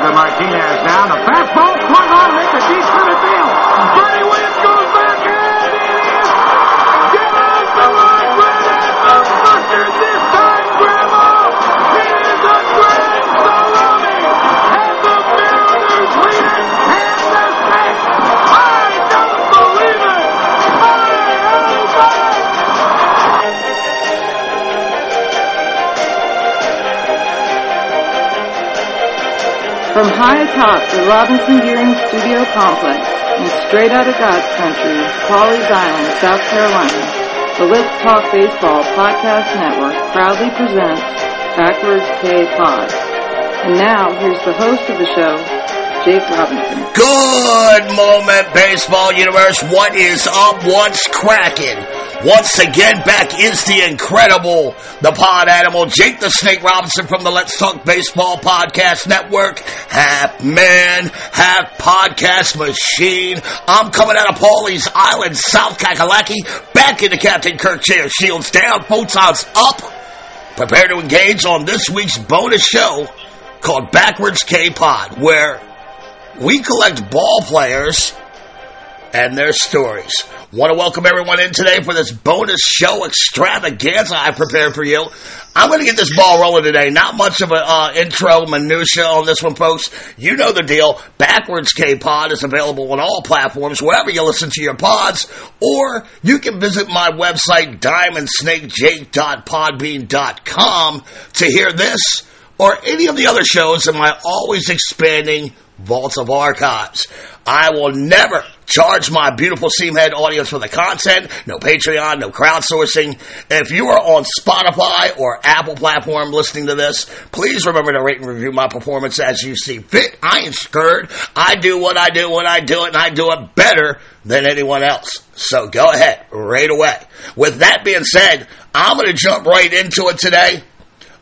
Edgar Martinez now. The fastball the Robinson Gearing Studio Complex in straight out of God's country, Pawleys Island, South Carolina, the Let's Talk Baseball Podcast Network proudly presents Backwards K Pod. And now, here's the host of the show, Jake Robinson. Good moment, baseball universe. What is up? What's cracking? Once again, back is the incredible, the pod animal, Jake the Snake Robinson from the Let's Talk Baseball Podcast Network. Half man, half podcast machine. I'm coming out of Pawleys Island, South Kakalaki, back into Captain Kirk Chair. Shields down, photons up. Prepare to engage on this week's bonus show called Backwards K-Pod, where we collect ball players and their stories. Want to welcome everyone in today for this bonus show extravaganza I prepared for you. I'm going to get this ball rolling today. Not much of an uh, intro minutia on this one, folks. You know the deal. Backwards K-Pod is available on all platforms, wherever you listen to your pods, or you can visit my website, diamondsnakejake.podbean.com to hear this or any of the other shows in my always expanding vaults of archives. I will never charge my beautiful Seamhead audience for the content. No Patreon, no crowdsourcing. If you are on Spotify or Apple platform listening to this, please remember to rate and review my performance as you see fit. I ain't scared. I do what I do when I do it, and I do it better than anyone else. So go ahead, right away. With that being said, I'm going to jump right into it today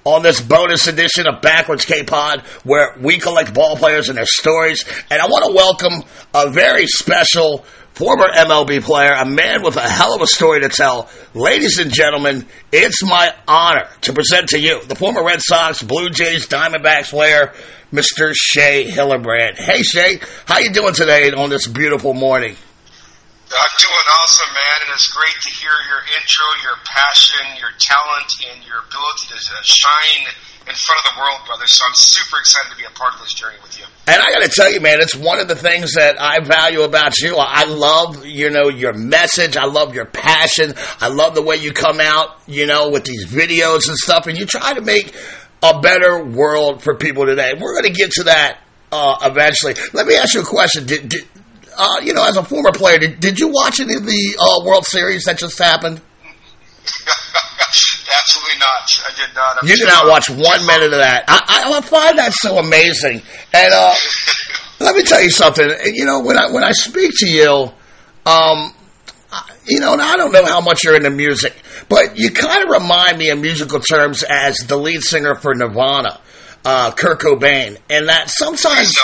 on this bonus edition of Backwards K-Pod, where we collect ball players and their stories. And I want to welcome a very special former MLB player, a man with a hell of a story to tell. Ladies and gentlemen, it's my honor to present to you the former Red Sox, Blue Jays, Diamondbacks player, Mr. Shea Hillenbrand. Hey, Shea, how you doing today on this beautiful morning? I'm doing awesome, man, and it's great to hear your intro, your passion, your talent, and your ability to uh, shine in front of the world, brother. So I'm super excited to be a part of this journey with you. And I got to tell you, man, it's one of the things that I value about you. I love, you know, your message. I love your passion. I love the way you come out, you know, with these videos and stuff, and you try to make a better world for people today. We're going to get to that uh, eventually. Let me ask you a question. Did, did uh, you know, as a former player, did, did you watch any of the uh, World Series that just happened? Absolutely not. I did not. I'm You did too- not watch one minute of that. I, I, I find that so amazing. And uh, let me tell you something. You know, when I when I speak to you, um, you know, and I don't know how much you're into music, but you kind of remind me in musical terms as the lead singer for Nirvana, uh, Kurt Cobain, and that sometimes. So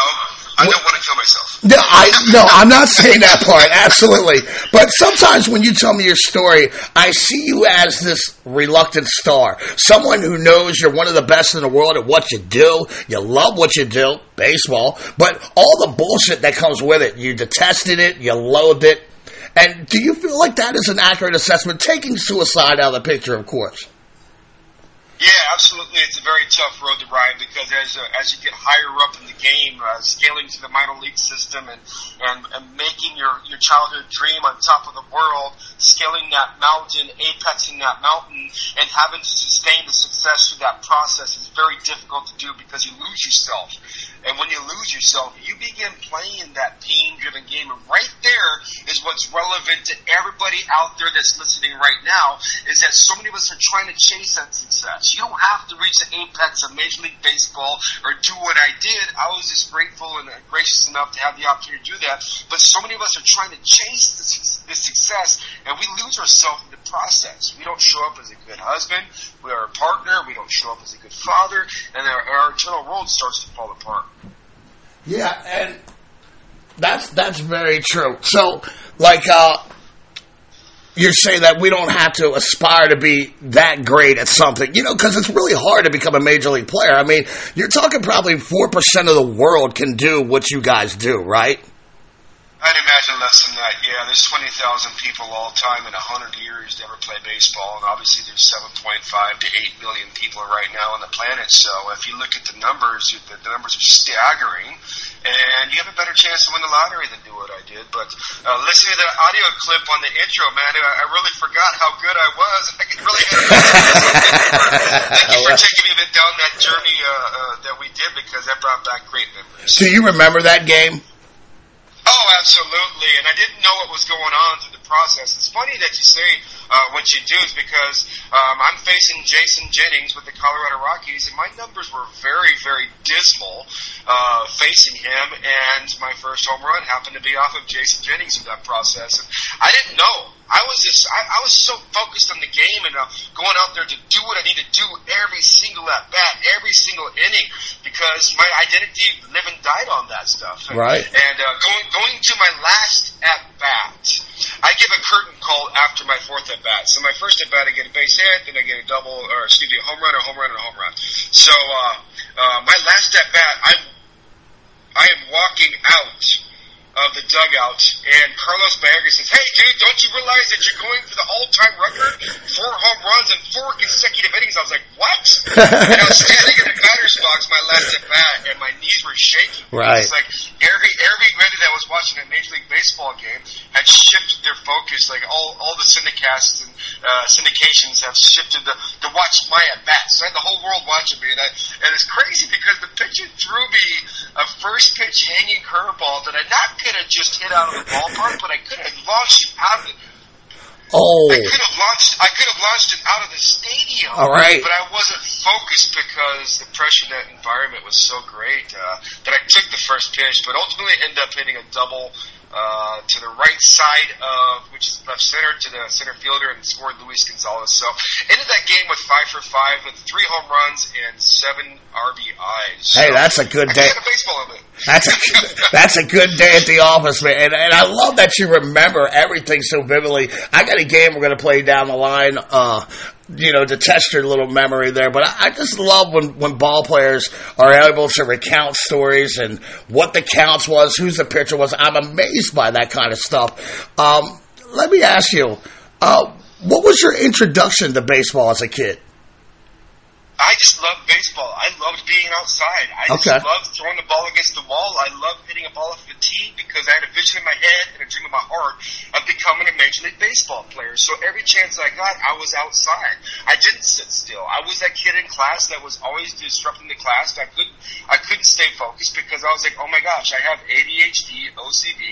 I don't want to kill myself. No, I no, I'm not saying that part. Absolutely, but sometimes when you tell me your story, I see you as this reluctant star, someone who knows you're one of the best in the world at what you do. You love what you do, baseball, but all the bullshit that comes with it, you detested it, you loathed it. And do you feel like that is an accurate assessment, taking suicide out of the picture, of course? Yeah, absolutely. It's a very tough road to ride because as uh, as you get higher up in the game, uh, scaling to the minor league system and, and and making your your childhood dream on top of the world, scaling that mountain, apexing that mountain, and having to sustain the success through that process is very difficult to do because you lose yourself. And when you lose yourself, you begin playing that pain-driven game. And right there is what's relevant to everybody out there that's listening right now is that so many of us are trying to chase that success. You don't have to reach the apex of Major League Baseball or do what I did. I was just grateful and gracious enough to have the opportunity to do that. But so many of us are trying to chase the, the success, and we lose ourselves in the process. We don't show up as a good husband. We are a partner. We don't show up as a good father, and our, our internal world starts to fall apart. Yeah, and that's that's very true. So, like, uh, you're saying that we don't have to aspire to be that great at something, you know, because it's really hard to become a major league player. I mean, you're talking probably four percent of the world can do what you guys do, right? I'd imagine less than that. Yeah, there's 20,000 people all time in 100 years to ever play baseball, and obviously there's 7.5 to 8 billion people right now on the planet. So if you look at the numbers, the, numbers are staggering, and you have a better chance to win the lottery than do what I did. But uh, listening to the audio clip on the intro, man, I, I really forgot how good I was. I really. Thank you for taking me a bit down that journey uh, uh, that we did because that brought back great memories. Do you remember that game? Oh, absolutely. And I didn't know what was going on through the process. It's funny that you say uh, what you do is because um, I'm facing Jason Jennings with the Colorado Rockies, and my numbers were very, very dismal uh, facing him. And my first home run happened to be off of Jason Jennings in that process. And I didn't know. I was just, I, I was so focused on the game and uh, going out there to do what I need to do every single at bat, every single inning, because my identity lived and died on that stuff. And, Right. And uh, going going to my last at bat, I give a curtain call after my fourth at bat. So my first at bat, I get a base hit, then I get a double, or excuse me, a home run, a home run, and a home run. So uh, uh, my last at bat, I I am walking out of the dugout, and Carlos Baerga says, "Hey, dude, don't you realize that you're going for the all-time record? Four home runs and four consecutive innings." I was like, "What?" and I was standing in the batter's box, my last at bat, and my knees were shaking. Right. It's like every every everybody that was watching a Major League Baseball game had shifted their focus. Like all all the syndicasts and uh, syndications have shifted to, to watch my at bats. So I had the whole world watching me, and, I, and it's crazy because the pitcher threw me a first pitch hanging curveball that I not could have just hit out of the ballpark, but I could have launched it out of the. Oh, I could have launched. I could have launched it out of the stadium. All right. But I wasn't focused because the pressure in that environment was so great uh, that I took the first pitch. But ultimately, ended up hitting a double uh, to the right side of, which is left center, to the center fielder, and scored Luis Gonzalez. So ended that game with five for five, with three home runs and seven RBIs. Hey, that's a good I day. got a baseball of it. That's a, that's a good day at the office, man. And, and I love that you remember everything so vividly. I got a game we're going to play down the line, uh, you know, to test your little memory there. But I, I just love when, when ball players are able to recount stories and what the counts was, who's the pitcher was. I'm amazed by that kind of stuff. Um, let me ask you, uh, what was your introduction to baseball as a kid? I just loved baseball. I loved being outside. I just loved throwing the ball against the wall. I loved hitting a ball off the tee because I had a vision in my head and a dream in my heart of becoming a major league baseball player. So every chance I got, I was outside. I didn't sit still. I was that kid in class that was always disrupting the class. I couldn't, I couldn't focused because I was like, oh my gosh, I have ADHD, OCD,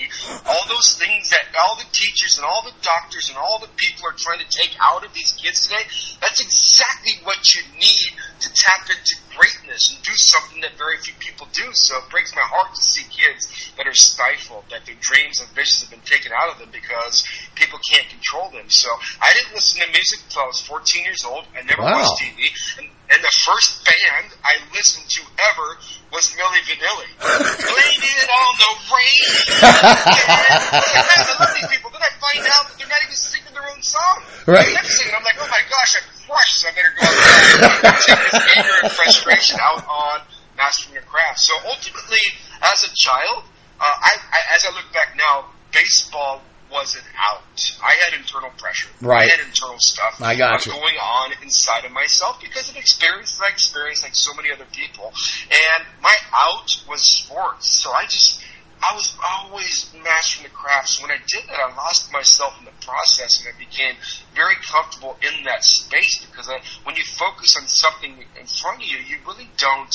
all those things that all the teachers and all the doctors and all the people are trying to take out of these kids today. That's exactly what you need to tap into greatness and do something that very few people do. So it breaks my heart to see kids that are stifled, that their dreams and visions have been taken out of them because people can't control them. So I didn't listen to music until I was 14 years old. I never Wow. watched TV. And, and the first band I listened to ever was Milli Vanilli. Blame it on the rain. I love these people. Then I find out that they're not even singing their own song. Right. I'm like, oh my gosh, I'm So I better go out and take this anger and frustration out on mastering your craft. So ultimately, as a child, uh, I, I, as I look back now, baseball wasn't out. I had internal pressure. Right. I had internal stuff. I got you. Going on inside of myself because of experiences I experienced, like so many other people. And my out was sports. So I just, I was always mastering the craft. So when I did that, I lost myself in the process, and I became very comfortable in that space because I, when you focus on something in front of you, you really don't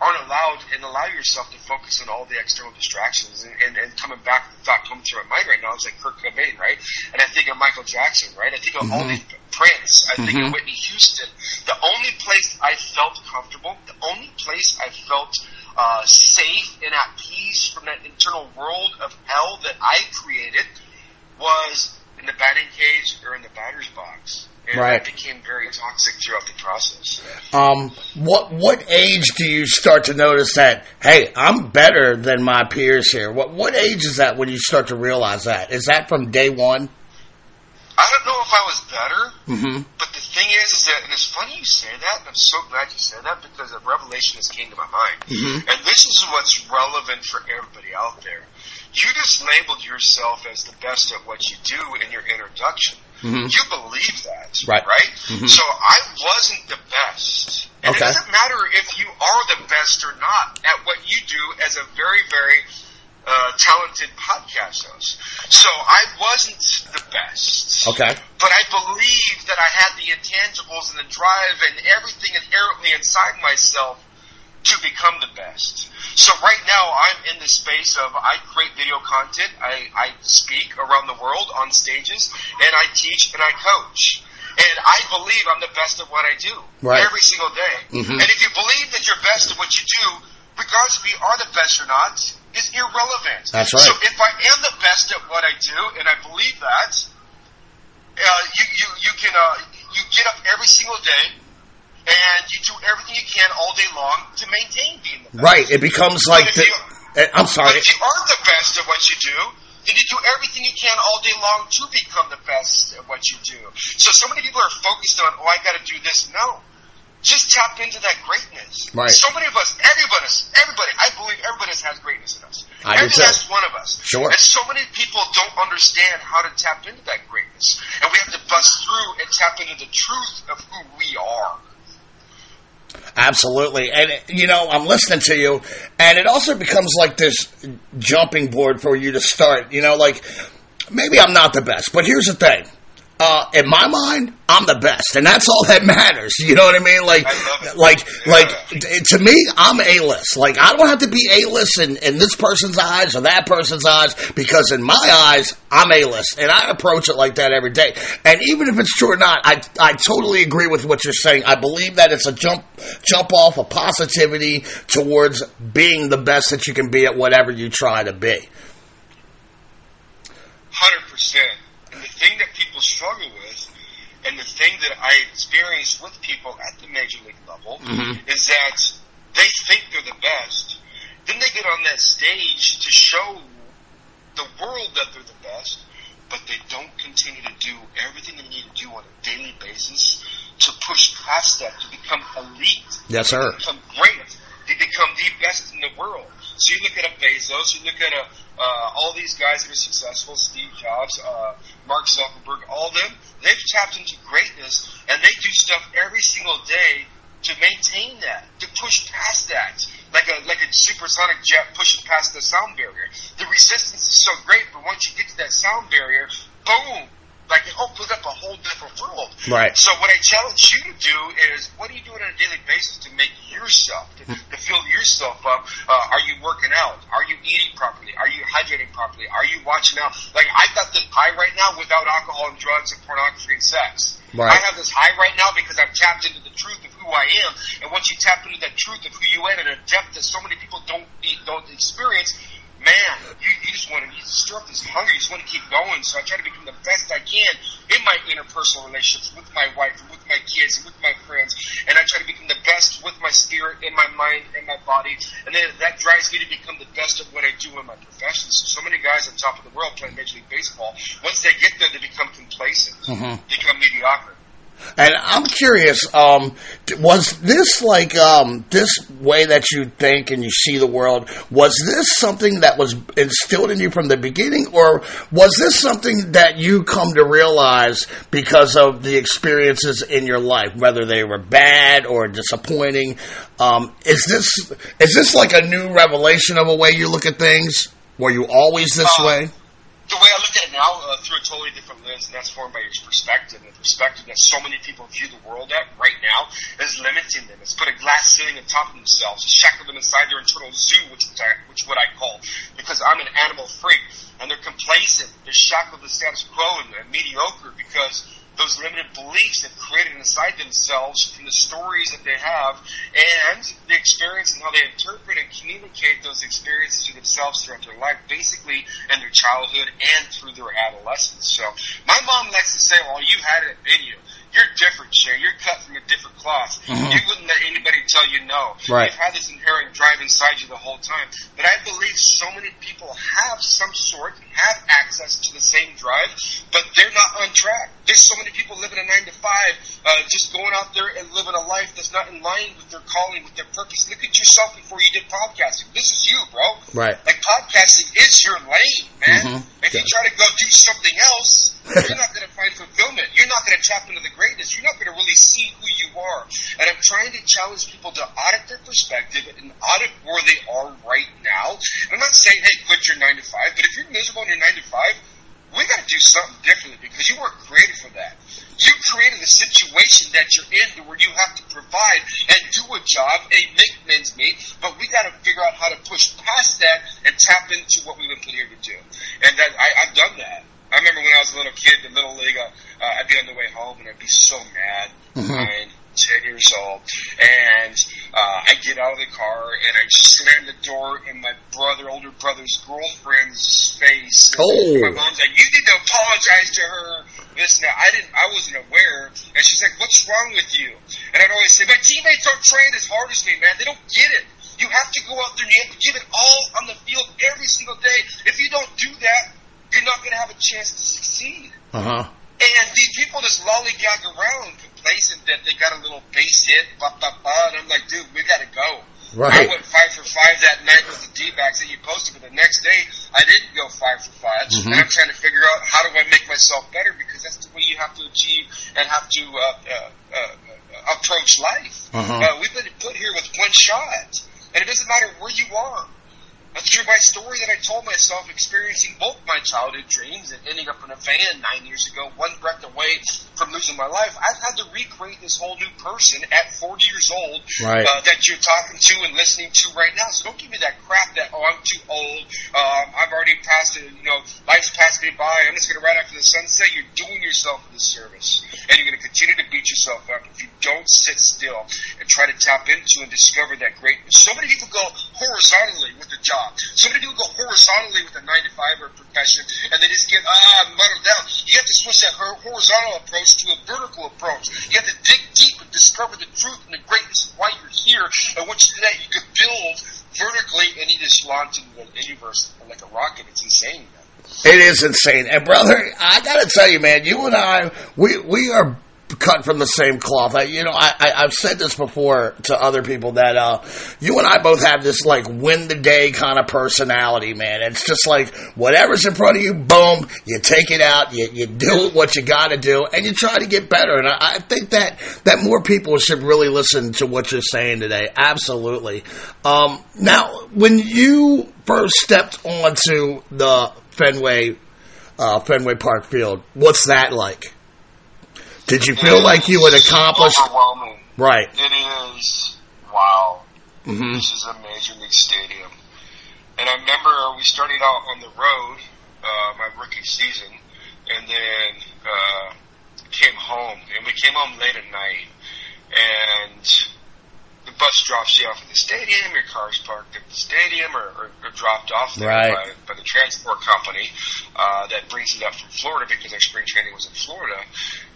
aren't allowed and allow yourself to focus on all the external distractions and, and, and coming back the thought coming to my mind right now is like Kurt Cobain, right? And I think of Michael Jackson, right? I think of all these Prince, I think of Whitney Houston. The only place I felt comfortable, the only place I felt uh, safe and at peace from that internal world of hell that I created was in the batting cage or in the batter's box. And Right. that became very toxic throughout the process. Um, what what age do you start to notice that? Hey, I'm better than my peers here. What what age is that when you start to realize that? Is that from day one? I don't know if I was better, Mm-hmm. but the thing is, is that, and it's funny you say that, and I'm so glad you said that because a revelation has came to my mind. Mhm. And this is what's relevant for everybody out there. You just labeled yourself as the best at what you do in your introduction. Mhm. You believe that, Right. Right. Mhm. So I wasn't the best. And Okay. it doesn't matter if you are the best or not at what you do as a very, very uh, talented podcast host. So I wasn't the best. Okay. But I believed that I had the intangibles and the drive and everything inherently inside myself to become the best. So right now I'm in the space of I create video content, I, I speak around the world on stages, and I teach and I coach. And I believe I'm the best at what I do Right. every single day. Mhm. And if you believe that you're best at what you do, regardless if you are the best or not, is irrelevant. That's right. So if I am the best at what I do, and I believe that, uh, you, you, you can, uh, you get up every single day and you do everything you can all day long to maintain being the best. Right. It becomes like the. you- eh, I'm sorry. if you aren't the best at what you do, then you do everything you can all day long to become the best at what you do. So, so many people are focused on, oh, I got to do this. No. Just tap into that greatness. Right. So many of us, everybody, everybody, I believe everybody has greatness in us. I Every last one of us. Sure. And so many people don't understand how to tap into that greatness. And we have to bust through and tap into the truth of who we are. Absolutely. And, you know, I'm listening to you, and it also becomes like this jumping board for you to start. You know, like, maybe I'm not the best, but here's the thing. Uh, in my mind, I'm the best, and that's all that matters. You know what I mean? Like, I like, Yeah. like to me, I'm A-list. Like, I don't have to be A-list in, in this person's eyes or that person's eyes because in my eyes, I'm A-list, and I approach it like that every day. And even if it's true or not, I I totally agree with what you're saying. I believe that it's a jump jump off of positivity towards being the best that you can be at whatever you try to be. Hundred percent. And the thing that people struggle with, and the thing that I experience with people at the major league level, mm-hmm. is that they think they're the best. Then they get on that stage to show the world that they're the best, but they don't continue to do everything they need to do on a daily basis to push past that to become elite Yes, sir. become great. They become the best in the world. So you look at a Bezos, you look at a, uh, all these guys that are successful, Steve Jobs, uh, Mark Zuckerberg, all of them, they've tapped into greatness and they do stuff every single day to maintain that, to push past that. Like a, like a supersonic jet pushing past the sound barrier. The resistance is so great, but once you get to that sound barrier, boom, like it opens up a whole different world. Right. So what I challenge you to do is, what are you doing on a daily basis to make yourself, to, to fill yourself up? Uh, are you working out? Are you eating properly? Are you hydrating properly? Are you watching out? Like I got this high right now without alcohol and drugs and pornography and sex. Right. I have this high right now because I've tapped into the truth of who I am. And once you tap into that truth of who you are at a depth that so many people don't don't experience, man, you, you just want to you stir up this hunger. You just want to keep going. So I try to become the best I can in my interpersonal relationships with my wife, with my kids, with my friends. And I try to become the best with my spirit, in my mind, and my body. And then that drives me to become the best of what I do in my profession. So, so many guys on top of the world playing Major League Baseball, once they get there, they become complacent, mm-hmm. they become mediocre. And I'm curious, um, was this like um, this way that you think and you see the world? Was this something that was instilled in you from the beginning, or was this something that you come to realize because of the experiences in your life, whether they were bad or disappointing? Um, is this is this like a new revelation of a way you look at things? Were you always this Uh, way? The way I look at it now, uh, through a totally different lens, and that's formed by your perspective. And the perspective that so many people view the world at right now is limiting them. It's put a glass ceiling on top of themselves, it's shackled them inside their internal zoo, which which I which what I call because I'm an animal freak, and they're complacent. They're shackled to status quo and, and mediocre because those limited beliefs they've created inside themselves from the stories that they have and the experience and how they interpret and communicate those experiences to themselves throughout their life, basically in their childhood and through their adolescence. So my mom likes to say, well, you had it in you. You're different, Shea. You're cut from a different cloth. You wouldn't let anybody tell you no. Right. You've had this inherent drive inside you the whole time. But I believe so many people have some sort, have access to the same drive, but they're not on track. There's so many people living a nine to five, uh, just going out there and living a life that's not in line with their calling, with their purpose. Look at yourself before you did podcasting. This is you, bro. Right. Like podcasting is your lane, man. Mhm. If you try to go do something else, you're not going to find fulfillment. You're not going to tap into the greatness. You're not going to really see who you are. And I'm trying to challenge people to audit their perspective and audit where they are right now. And I'm not saying, hey, quit your nine to five, but if you're miserable in your nine to five, we got to do something differently because you weren't created for that. You created the situation that you're in to where you have to provide and do a job, a make men's meet, but we got to figure out how to push past that and tap into what we've been put here to do. And that, I, I've done that. I remember when I was a little kid in the Little League, uh, uh, I'd be on the way home and I'd be so mad, nine, ten years old, and uh, I get out of the car and I slam the door in my brother, older brother's girlfriend's face. Oh. And my mom's like, "You need to apologize to her." This and. I didn't. I wasn't aware, and she's like, "What's wrong with you?" And I'd always say, "My teammates aren't trained as hard as me, man. They don't get it." You have to go out there and you have to give it all on the field every single day. If you don't do that, you're not going to have a chance to succeed. Uh huh. And these people just lollygag around, complacent that they got a little base hit, blah, blah, blah. And I'm like, dude, we got to go. Right. I went five for five that night with the D-backs that you posted, but the next day I didn't go five for 5 And I'm trying to figure out how do I make myself better because that's the way you have to achieve and have to uh, uh, uh, approach life. Uh-huh. Uh, we've been put here with one shot, and it doesn't matter where you are. That's through my story that I told myself, experiencing both my childhood dreams and ending up in a van nine years ago, one breath away from losing my life. I've had to recreate this whole new person at 40 years old Right. uh, that you're talking to and listening to right now. So don't give me that crap that, oh, I'm too old. Um, I've already passed it. You know, life's passed me by. I'm just going to ride after the sunset. You're doing yourself a disservice. And you're going to continue to beat yourself up if you don't sit still and try to tap into and discover that greatness. So many people go horizontally with the job. So many people go horizontally with a nine to five or profession, and they just get ah muddled down. You have to switch that horizontal approach to a vertical approach. You have to dig deep and discover the truth and the greatness of why you're here. And once you do that, you can build vertically, and you just launch into the universe like a rocket. It's insane. Man. It is insane. And brother, I gotta tell you, man, you and I, we we are cut from the same cloth. I, you know, I, I I've said this before to other people that uh, you and I both have this like win the day kind of personality, man. It's just like whatever's in front of you, boom, you take it out, you you do what you got to do, and you try to get better. And I, I think that that more people should really listen to what you're saying today. Absolutely. Um, now, when you first stepped onto the Fenway uh, Fenway Park Field. What's that like? Did you feel like you had accomplished? Overwhelming. Right. It is wow. hmm This is a major league stadium. And I remember we started out on the road, uh, my rookie season, and then uh, came home. And we came home late at night. and the bus drops you off at the stadium. Your car's parked at the stadium or, or, or dropped off there Right. by, by the transport company uh, that brings it up from Florida because our spring training was in Florida.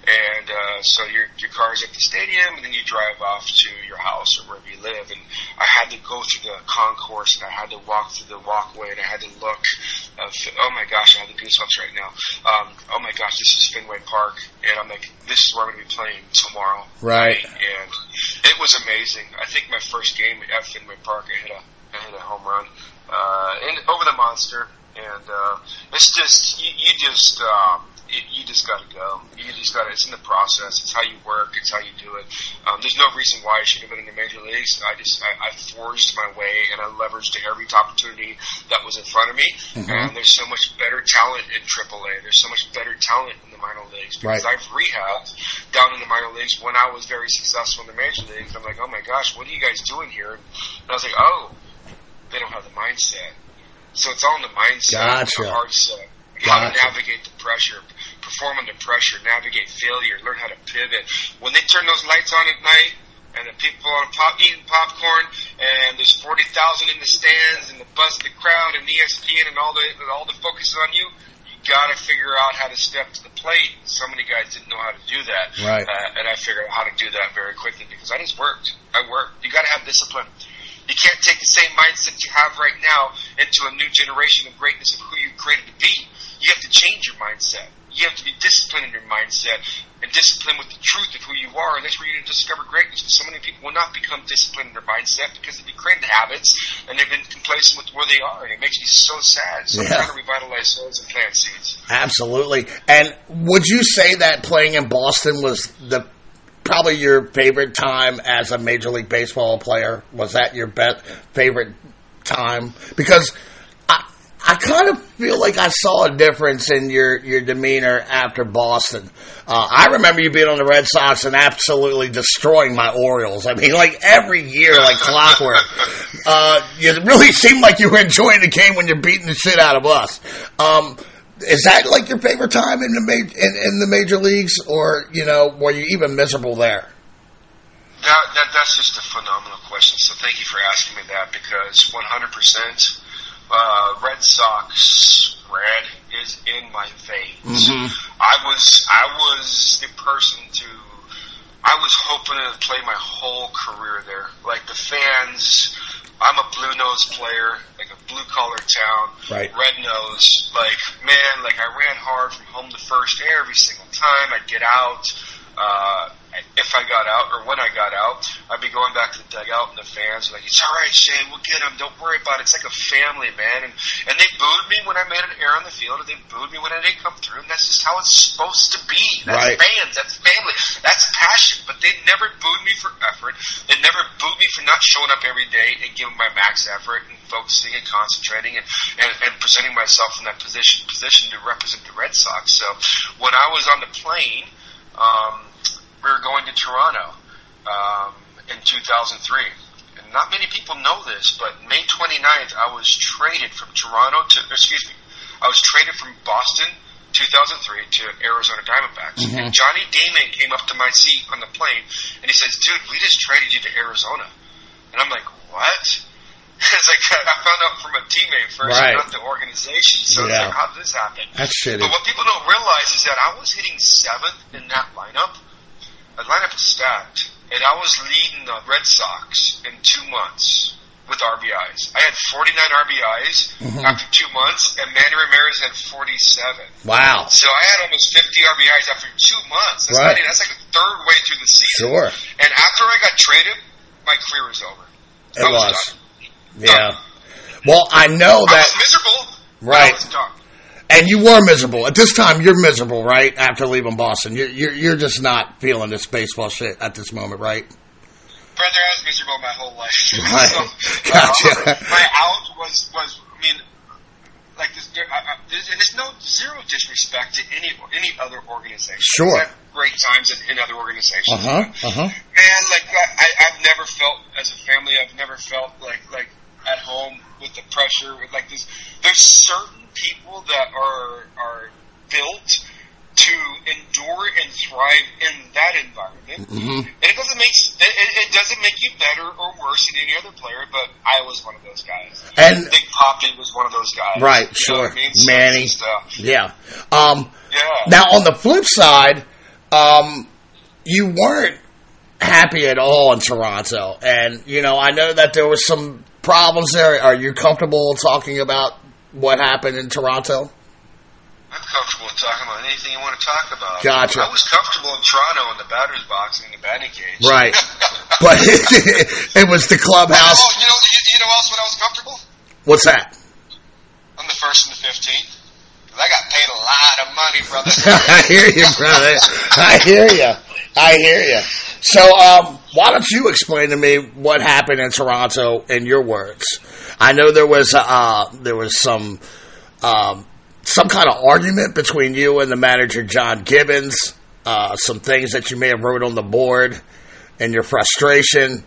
And uh, so your your car's at the stadium, and then you drive off to your house or wherever you live. And I had to go through the concourse, and I had to walk through the walkway, and I had to look. Uh, oh my gosh, I have the goosebumps right now. Um, oh my gosh, this is Fenway Park, and I'm like, this is where I'm going to be playing tomorrow. Right. And it was amazing. I think my first game at Fenway Park, I hit a I hit a home run uh, and over the monster, and uh, it's just you, you just. Um, you, you just got to go. You just got to. It's in the process. It's how you work. It's how you do it. Um, there's no reason why I should have been in the major leagues. I just I, I forged my way and I leveraged every opportunity that was in front of me. And there's so much better talent in AAA. There's so much better talent in the minor leagues because Right. I've rehabbed down in the minor leagues when I was very successful in the major leagues. I'm like, oh my gosh, what are you guys doing here? And I was like, oh, they don't have the mindset. So it's all in the mindset, Gotcha. the heart set, how to navigate the pressure, perform under pressure, navigate failure, learn how to pivot. When they turn those lights on at night, and the people are pop, eating popcorn, and there's forty thousand in the stands, and the buzz of the crowd, and ESPN, and all the and all the focus is on you. You got to figure out how to step to the plate. So many guys didn't know how to do that, Right. Uh, and I figured out how to do that very quickly because I just worked. I worked. You got to have discipline. You can't take the same mindset you have right now into a new generation of greatness of who you're created to be. You have to change your mindset. You have to be disciplined in your mindset and disciplined with the truth of who you are. And that's where you discover greatness. Because so many people will not become disciplined in their mindset because they've been created habits and they've been complacent with where they are. And it makes me so sad. So Yeah. I'm trying to revitalize souls and plant seeds. Absolutely. And would you say that playing in Boston was the probably your favorite time as a Major League Baseball player? Was that your best favorite time? Because I I kind of feel like I saw a difference in your your demeanor after Boston. Uh, I remember you being on the Red Sox and absolutely destroying my Orioles. I mean, like every year, like clockwork. Uh, you really seemed like you were enjoying the game when you're beating the shit out of us. Um, is that like your favorite time in the ma- in, in the major leagues, or you know, were you even miserable there? That, that that's just a phenomenal question. So thank you for asking me that because 100% uh, Red Sox red is in my veins. I was I was the person to I was hoping to play my whole career there. Like the fans, I'm a blue nose player, like a blue collar town, Right. red nose. Like man, like I ran hard from home to first every single time. I'd get out. Uh, if I got out or when I got out, I'd be going back to the dugout and the fans were like, "It's all right, Shane. We'll get him. Don't worry about it. It's like a family, man." And and they booed me when I made an error on the field, and they booed me when I didn't come through. And that's just how it's supposed to be. That's Right. fans. That's family. That's passion. But they never booed me for effort. They never booed me for not showing up every day and giving my max effort and focusing and concentrating and, and, and presenting myself in that position position to represent the Red Sox. So when I was on the plane, um, we were going to Toronto um, in 2003. And not many people know this, but May 29th, I was traded from Toronto to, excuse me, I was traded from Boston 2003 to Arizona Diamondbacks. And Johnny Damon came up to my seat on the plane and he says, dude, we just traded you to Arizona. And I'm like, what? it's like I found out from a teammate first, Right. not the organization. So it's like, how did this happen? That's shitty. But what people don't realize is that I was hitting seventh in that lineup. The lineup is stacked, and I was leading the Red Sox in two months with RBIs. I had 49 RBIs Mm-hmm. after two months, and Manny Ramirez had 47. Wow. So I had almost 50 RBIs after two months. That's, Right. not, that's like a third way through the season. Sure. And after I got traded, my career was over. It I was. done. Yeah. Well, I know I that, was miserable. Right. I and you were miserable at this time. You're miserable, right? After leaving Boston, you're you're, you're just not feeling this baseball shit at this moment, right? Brother, I was miserable my whole life. Right. So, Gotcha. uh, my out was was I mean, like this. There, I, I, there's, it's no zero disrespect to any any other organization. Sure. Great times in, in other organizations. Uh huh. Uh huh. Man, like I, I've never felt as a family. I've never felt like like at home with the pressure. With like this, there's certain people that are are built to endure and thrive in that environment. Mhm. And it doesn't make it, it doesn't make you better or worse than any other player, but I was one of those guys. And- Big Poppy was one of those guys. Right, You sure. I mean? Manny. uh, Yeah. Um, yeah. now, on the flip side, um, you weren't happy at all in Toronto. And, you know, I know that there was some problems there. Are you comfortable talking about what happened in Toronto? I'm comfortable talking about anything you want to talk about. Gotcha. I was comfortable in Toronto in the batter's box and in the batting cage. Right. But it was the clubhouse. Oh, you know, you, know else when I was comfortable? What's that? On the first and the fifteenth. I got paid a lot of money, brother. I hear you, brother. I hear you. I hear you. So, um, why don't you explain to me what happened in Toronto in your words? I know there was uh, there was some um, some kind of argument between you and the manager John Gibbons. Uh, some things that you may have wrote on the board, and your frustration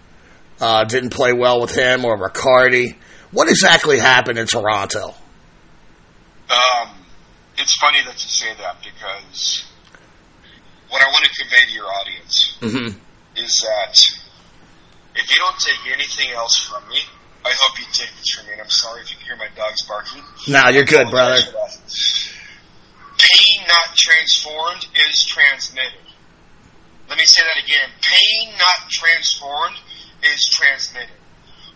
uh, didn't play well with him or Ricciardi. What exactly happened in Toronto? Um, it's funny that you say that because what I want to convey to your audience hmm is that if you don't take anything else from me, I hope you take this from me. And I'm sorry if you can hear my dogs barking. No, you're good, brother. Pain not transformed is transmitted. Let me say that again. Pain not transformed is transmitted.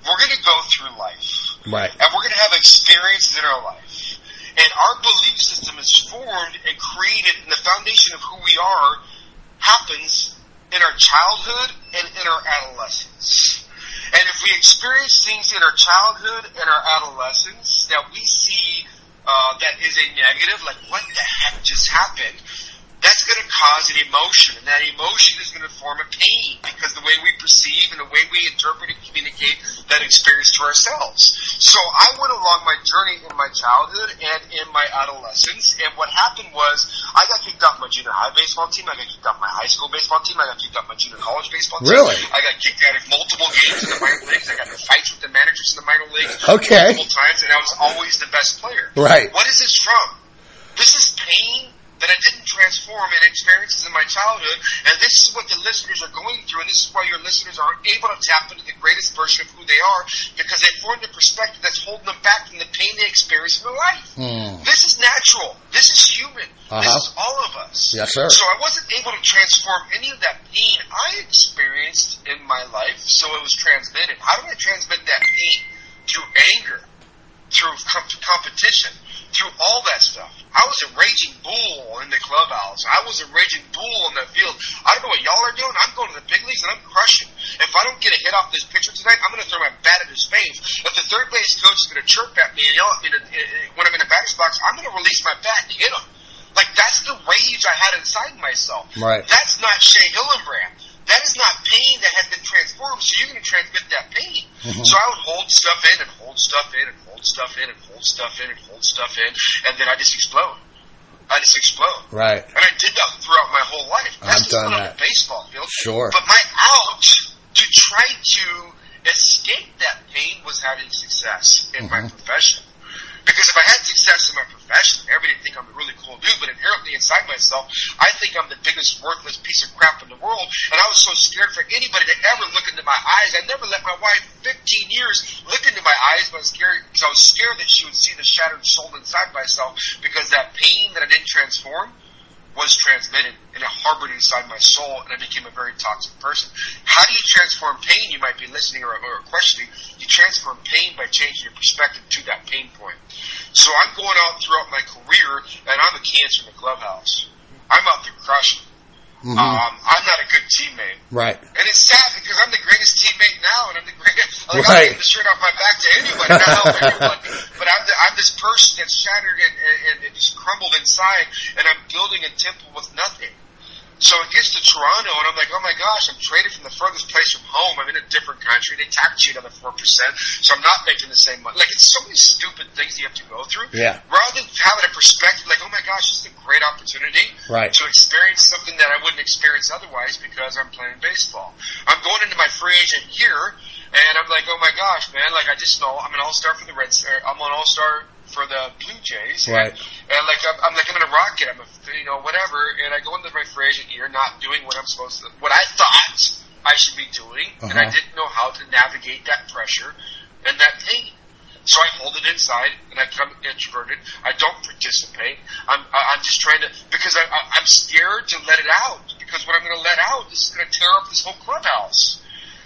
We're going to go through life. Right. And we're going to have experiences in our life. And our belief system is formed and created, and the foundation of who we are happens in our childhood and in our adolescence. And if we experience things in our childhood and our adolescence that we see uh, that is a negative, like what the heck just happened, that's going to cause an emotion, and that emotion is going to form a pain because the way we perceive and the way we interpret and communicate that experience to ourselves. So I went along my journey in my childhood and in my adolescence, and what happened was I got kicked off my junior high baseball team, I got kicked off my high school baseball team, I got kicked off my junior college baseball team. Really? I got kicked out of multiple games in the minor leagues. I got in fights with the managers in the minor leagues Okay. multiple times, and I was always the best player. Right. What is this from? This is pain that I didn't transform in experiences in my childhood, and this is what the listeners are going through, and this is why your listeners aren't able to tap into the greatest version of who they are because they formed a perspective that's holding them back from the pain they experience in their life. Hmm. This is natural. This is human. This Uh-huh. is all of us. Yes, sir. So I wasn't able to transform any of that pain I experienced in my life, so it was transmitted. How do I transmit that pain? Through anger, through com- competition, through all that stuff. I was a raging bull in the clubhouse. I was a raging bull on the field. I don't know what y'all are doing. I'm going to the big leagues and I'm crushing. If I don't get a hit off this pitcher tonight, I'm going to throw my bat at his face. If the third base coach is going to chirp at me and yell at me to, uh, when I'm in the batter's box, I'm going to release my bat and hit him. Like that's the rage I had inside myself. Right. That's not Shea Hillenbrand. That is not pain that has been transformed, so you're going to transmit that pain. So I would hold stuff in and hold stuff in and hold stuff in and hold stuff in and hold stuff in, and then I just explode. I just explode. Right. And I did that throughout my whole life. I've just done not on that. baseball field. Sure. But my out to try to escape that pain was having success in my Mm-hmm. profession. Because if I had success in my profession, everybody think I'm a really cool dude, but inherently inside myself, I think I'm the biggest worthless piece of crap in the world. And I was so scared for anybody to ever look into my eyes. I never let my wife, 15 years, look into my eyes, I was scared because I was scared that she would see the shattered soul inside myself because that pain that I didn't transform was transmitted and it harbored inside my soul and I became a very toxic person. How do you transform pain? You might be listening or, or questioning. You transform pain by changing your perspective to that pain point. So I'm going out throughout my career and I'm a cancer in the clubhouse. I'm out there crushing. Mhm. Um, I'm not a good teammate. Right. And it's sad because I'm the greatest teammate now, and I'm the greatest. Like, Right. I'll take the shirt off my back to anybody, I help everybody. But I'm, the, I'm this person that's shattered and, and, and just crumbled inside, and I'm building a temple with nothing. So it gets to Toronto, and I'm like, oh my gosh, I'm traded from the furthest place from home. I'm in a different country. They tax you another 4%, so I'm not making the same money. Like, it's so many stupid things you have to go through. Yeah. Rather than having a perspective like, oh my gosh, this is a great opportunity Right. to experience something that I wouldn't experience otherwise because I'm playing baseball. I'm going into my free agent year, and I'm like, oh my gosh, man! Like I just know I'm an all star for the Reds. I'm an all star for the Blue Jays. Right. And, and like I'm, I'm like I'm in a rocket. I'm a you know whatever, and I go into my free agent year not doing what I'm supposed to, what I thought I should be doing, and I Uh-huh. didn't know how to navigate that pressure and that pain. So I hold it inside, and I become introverted. I don't participate. I'm I'm just trying to because I, I, I'm scared to let it out because what I'm going to let out is going to tear up this whole clubhouse.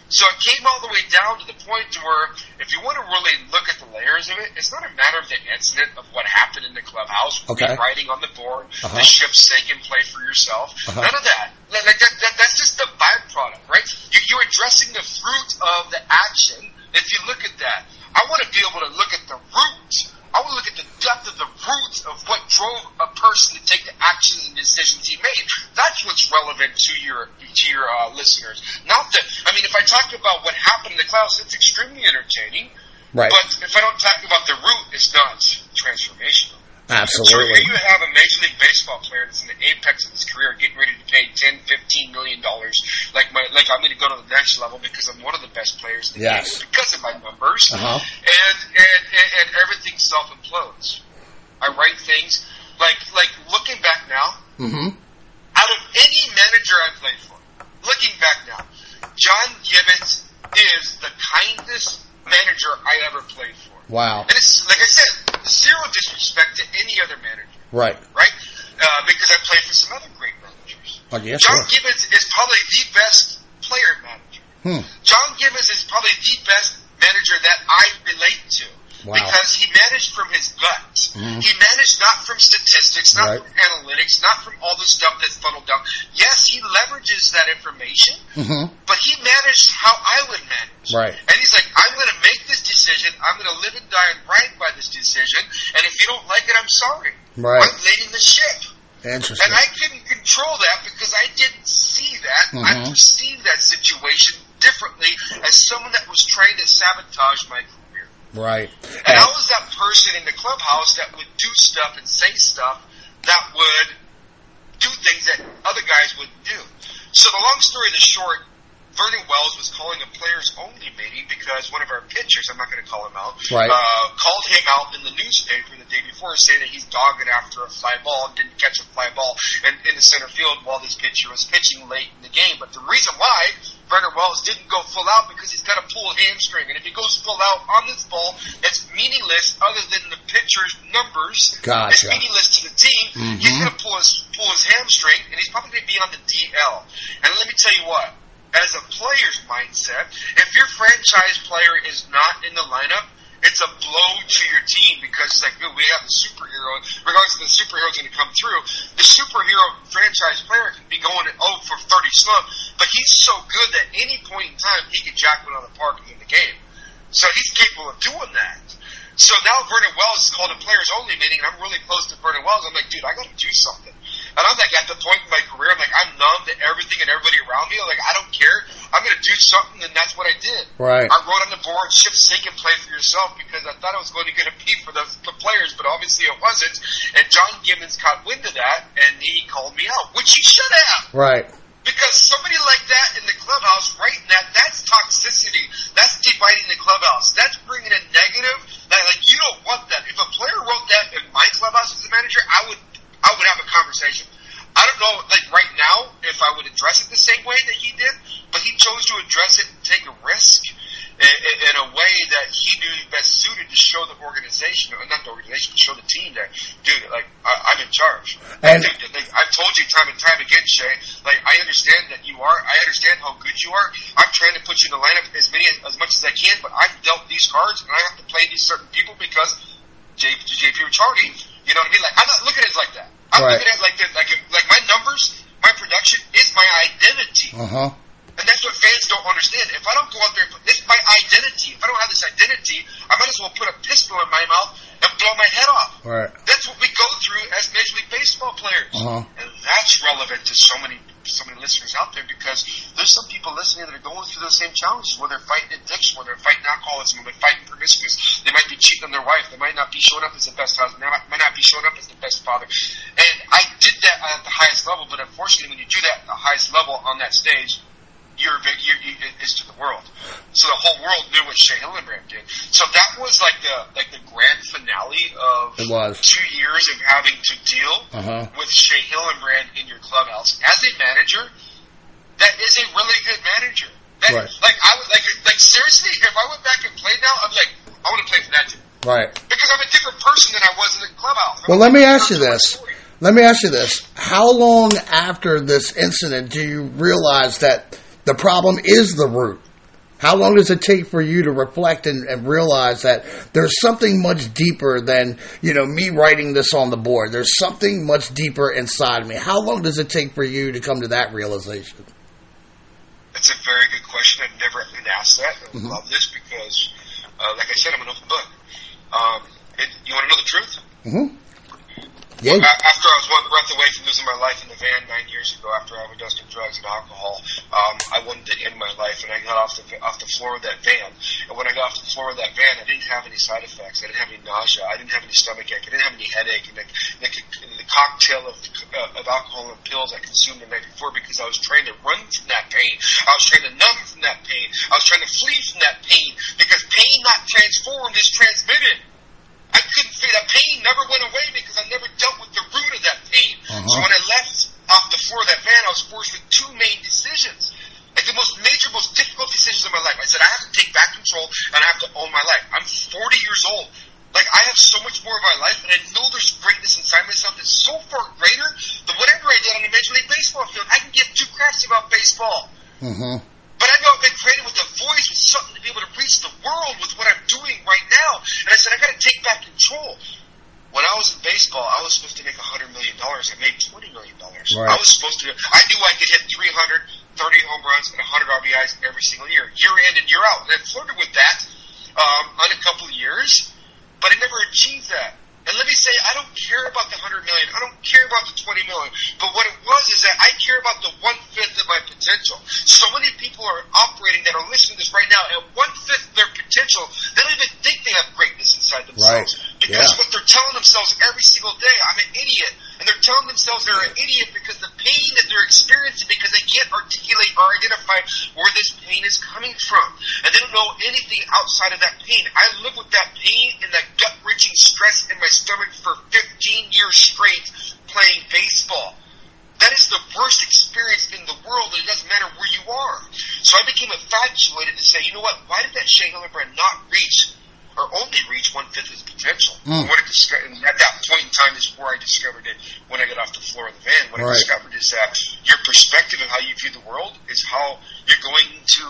So it came all the way down to the point to where if you want to really look at the layers of it, it's not a matter of the incident of what happened in the clubhouse, Okay. the writing on the board, Uh-huh. the ship's sinking play for yourself. Uh-huh. None of that. Like that, that. That's just the byproduct, right? You, you're addressing the fruit of the action. If you look at that, I want to be able to look at the root. I want to look at the depth of the roots of what drove a person to take the actions and decisions he made. That's what's relevant to your to your uh, listeners. Not that I mean, if I talk about what happened in the clouds, it's extremely entertaining. Right. But if I don't talk about the root, it's not transformational. So Absolutely. here you have a Major League Baseball player that's in the apex of his career, getting ready to pay 10, 15 million dollars. Like my, like I'm going to go to the next level because I'm one of the best players in the Yes. game because of my numbers. Uh-huh. And, and and and everything self implodes. I write things like like looking back now, Mm-hmm. out of any manager I played for, looking back now, John Gibbons is the kindest manager I ever played for. Wow. And it's like I said, zero disrespect to any other manager, Right. right? Uh, because I played for some other great managers. I guess John so. Gibbons is probably the best player manager. Hmm. John Gibbons is probably the best manager that I relate to. Wow. Because he managed from his gut. Mhm. He managed not from statistics, not Right. from analytics, not from all the stuff that's funneled down. Yes, he leverages that information, Mm-hmm. but he managed how I would manage. Right. And he's like, I'm going to make this decision. I'm going to live and die and ride by this decision. And if you don't like it, I'm sorry. Right. I'm leading the ship. Interesting. And I couldn't control that because I didn't see that. I Mhm. perceived that situation differently as someone that was trying to sabotage my. Right. And And- I was that person in the clubhouse that would do stuff and say stuff that would do things that other guys wouldn't do. So the long story the short, Vernon Wells was calling a players only meeting because one of our pitchers, I'm not going to call him out, Right. uh, called him out in the newspaper the day before saying that he's dogging after a fly ball and didn't catch a fly ball in, in the center field while this pitcher was pitching late in the game. But the reason why Vernon Wells didn't go full out because he's got a pulled hamstring. And if he goes full out on this ball, it's meaningless other than the pitcher's numbers. It's meaningless to the team. He's Mhm. going to pull his, pull his hamstring and he's probably going to be on the DL. And let me tell you what, as a player's mindset, if your franchise player is not in the lineup, it's a blow to your team because it's like, dude, we have the superhero. Regardless of the superhero's going to come through, the superhero franchise player can be going at 0 for 30 slump, but he's so good that any point in time he can jack one on the park and win the game. So he's capable of doing that. So now Vernon Wells is called a players only meeting, and I'm really close to Vernon Wells. I'm like, dude, I got to do something. And I'm like at the point in my career, I'm like, I'm numb to everything and everybody around me. I'm like, I don't care. I'm going to do something, and that's what I did. Right. I wrote on the board, ship sink and play for yourself because I thought it was going to get a beat for the, the players, but obviously it wasn't. And John Gibbons caught wind of that, and he called me out, which he should have. Right. Because somebody like that in the clubhouse, right? That that's toxicity. That's dividing the clubhouse. That's bringing a negative. That like you don't want that. If a player wrote that in my clubhouse as a manager, I would I would have a conversation. I don't know, like right now, if I would address it the same way that he did, but he chose to address it and take a risk in, in, a way that he knew best suited to show the organization, or not the organization, but show the team that, dude, like I, I'm in charge. And- Dude, like, I've told you time and time again, Shea. Like I understand that you are. I understand how good you are. I'm trying to put you in the lineup as many as much as I can, but I've dealt these cards and I have to play these certain people because J, JP Ricciardi. You know what I mean? Like I'm not looking at it like that. I'm Right. looking at it like that. Like like my numbers, my production is my identity. Uh huh. And that's what fans don't understand. If I don't go out there and put this my identity, if I don't have this identity, I might as well put a pistol in my mouth and blow my head off. Right. That's what we go through as Major League Baseball players. Uh-huh. And that's relevant to so many so many listeners out there because there's some people listening that are going through those same challenges where they're fighting addiction, where they're fighting alcoholism, where they're fighting promiscuous. They might be cheating on their wife. They might not be showing up as the best husband. They might, might not be showing up as the best father. And I did that at the highest level, but unfortunately when you do that at the highest level on that stage, your, your, your is to the world. So the whole world knew what Shea Hillenbrand did. So that was like the like the grand finale of It was. two years of having to deal Uh-huh. with Shea Hillenbrand in your clubhouse as a manager. That is a really good manager. That, Right. Like I would like like seriously, if I went back and played now, I'm like I want to play for that team Right. because I'm a different person than I was in the clubhouse. I'm Well, let me ask you this. Let me ask you this. How long after this incident do you realize that the problem is the root? How long does it take for you to reflect and, and realize that there's something much deeper than, you know, me writing this on the board? There's something much deeper inside of me. How long does it take for you to come to that realization? That's a very good question. I've never been asked that. I Mhm. love this because, uh, like I said, I'm an open book. Um, it, you want to know the truth? hmm Yeah. After I was one breath away from losing my life in the van nine years ago, after on drugs and alcohol, um, I wanted to end my life, and I got off the off the floor of that van. And when I got off the floor of that van, I didn't have any side effects. I didn't have any nausea. I didn't have any stomach ache. I didn't have any headache. And the, the, the cocktail of uh, of alcohol and pills I consumed the night before because I was trying to run from that pain. I was trying to numb from that pain. I was trying to flee from that pain because pain not transformed is transmitted. I couldn't feel that pain never went away because I never dealt with the root of that pain. So Uh-huh. when I left off the floor of that van, I was forced with two main decisions. Like the most major, most difficult decisions of my life. I said, I have to take back control and I have to own my life. I'm 40 years old. Like I have so much more of my life and I know there's greatness inside myself that's so far greater than whatever I did on the Major League Baseball field. I can give two craps about baseball. hmm But I know I've been created with a voice, with something to be able to reach the world with what I'm doing right now. And I said, I got to take back control. When I was in baseball, I was supposed to make $100 million. I made $20 million. Right. I was supposed to, I knew I could hit 300, 30 home runs, and 100 RBIs every single year, year in and year out. And I flirted with that um, on a couple of years, but I never achieved that. And let me say, I don't care about the 100 million. I don't care about the 20 million. But what it was is that I care about the one fifth of my potential. So many people are operating that are listening to this right now at one fifth of their potential. They don't even think they have greatness inside themselves. Right. Because Yeah. what they're telling themselves every single day, I'm an idiot. And they're telling themselves they're an idiot because the pain that they're experiencing because they can't articulate or identify where this pain is coming from. And they don't know anything outside of that pain. I live with that pain and that gut wrenching stress in my stomach for 15 years straight playing baseball. That is the worst experience in the world, and it doesn't matter where you are. So I became infatuated to say, you know what? Why did that Shea Hillenbrand not reach or only reach one fifth of his potential? Mm. What I discovered, and at that point in time is where I discovered it when I got off the floor of the van. What I discovered is that your perspective of how you view the world is how you're going to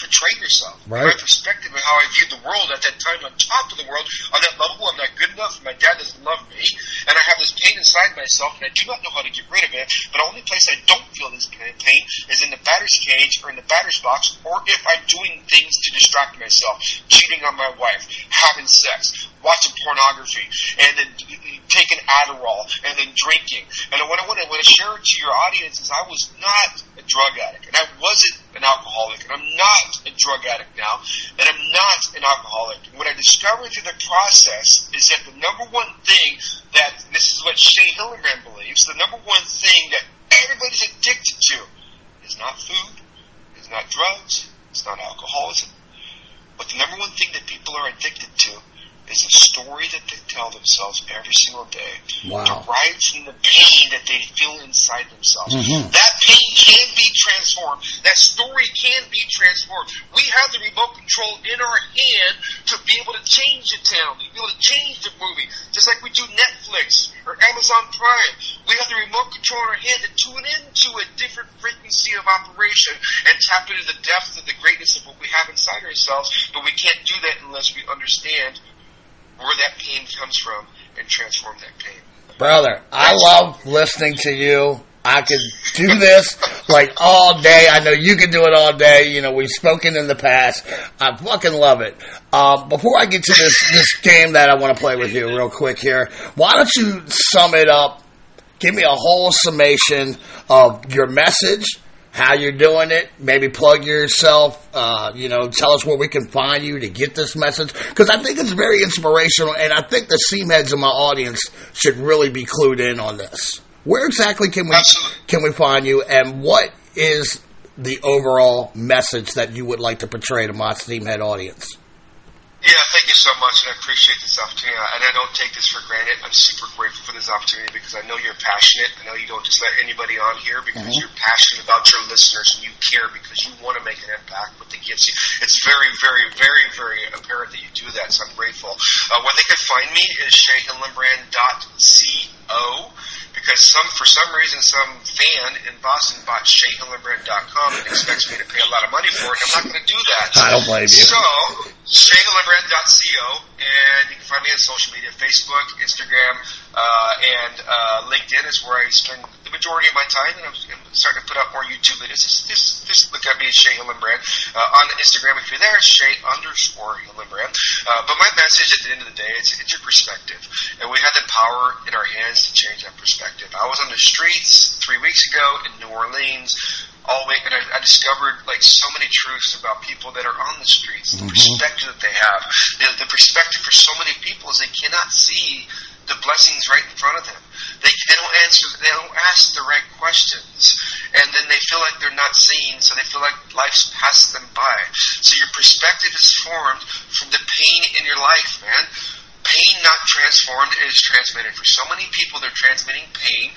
portray yourself. Right. My perspective of how I viewed the world at that time on top of the world, on that level, I'm not good enough, my dad doesn't love me, and I have this pain inside myself, and I do not know how to get rid of it, but the only place I don't feel this pain pain is in the batter's cage or in the batter's box, or if I'm doing things to distract myself, cheating on my wife, having sex, watching pornography, and then taking Adderall, and then drinking. And what I want to, want to share to your audience is I was not a drug addict, and I wasn't an alcoholic, and I'm not a drug addict now, and I'm not an alcoholic. What I discovered through the process is that the number one thing that, this is what Shea Hillenbrand believes, the number one thing that everybody's addicted to is not food, is not drugs, it's not alcoholism. But the number one thing that people are addicted to is the story that they tell themselves every single day. Wow. Derived from the pain that they feel inside themselves. Mhm. That pain can be transformed. That story can be transformed. We have the remote control in our hand to be able to change the town, to be able to change the movie, just like we do Netflix or Amazon Prime. We have the remote control in our hand to tune into a different frequency of operation and tap into the depth of the greatness of what we have inside ourselves, but we can't do that unless we understand where that pain comes from and transform that pain. Brother, I love listening to you. I could do this like all day. I know you can do it all day. You know, we've spoken in the past. I fucking love it. Um, before I get to this, this game that I want to play with you real quick here, why don't you sum it up? Give me a whole summation of your message, how you're doing it. Maybe plug yourself. Uh, you know, tell us where we can find you to get this message because I think it's very inspirational, and I think the seam heads in my audience should really be clued in on this. Where exactly can we Absolutely. can we find you, and what is the overall message that you would like to portray to my Seamhead audience. Yeah, thank you so much, and I appreciate this opportunity. And I don't take this for granted. I'm super grateful for this opportunity because I know you're passionate. I know you don't just let anybody on here because Mhm. you're passionate about your listeners and you care because you want to make an impact with the gifts. You. It's very, very, very, very apparent that you do that, so I'm grateful. Uh, where they can find me is shayhillenbrand.co because some, for some reason, some fan in Boston bought shayhillenbrand.com and expects me to pay a lot of money for it. I'm not going to do that. I don't blame you. So, shayhillenbrand.co, and you can find me on social media, Facebook, Instagram, uh, and uh, LinkedIn is where I spend the majority of my time, and I'm, I'm starting to put up more YouTube videos. Just, just, just look at me Shea Hillenbrand. Uh, on Instagram, if you're there, Shea underscore Hillenbrand. Uh, but my message at the end of the day, it's, it's your perspective. And we have the power in our hands to change that perspective. I was on the streets three weeks ago in New Orleans, all week, and I, I discovered like so many truths about people that are on the streets, the mm-hmm. perspective that they have. The, the perspective for so many people is they cannot see the blessings right in front of them. They, they don't answer, they don't ask the right questions, and then they feel like they're not seen, so they feel like life's passed them by. So your perspective is formed from the pain in your life, man. Pain not transformed is transmitted. For so many people, they're transmitting pain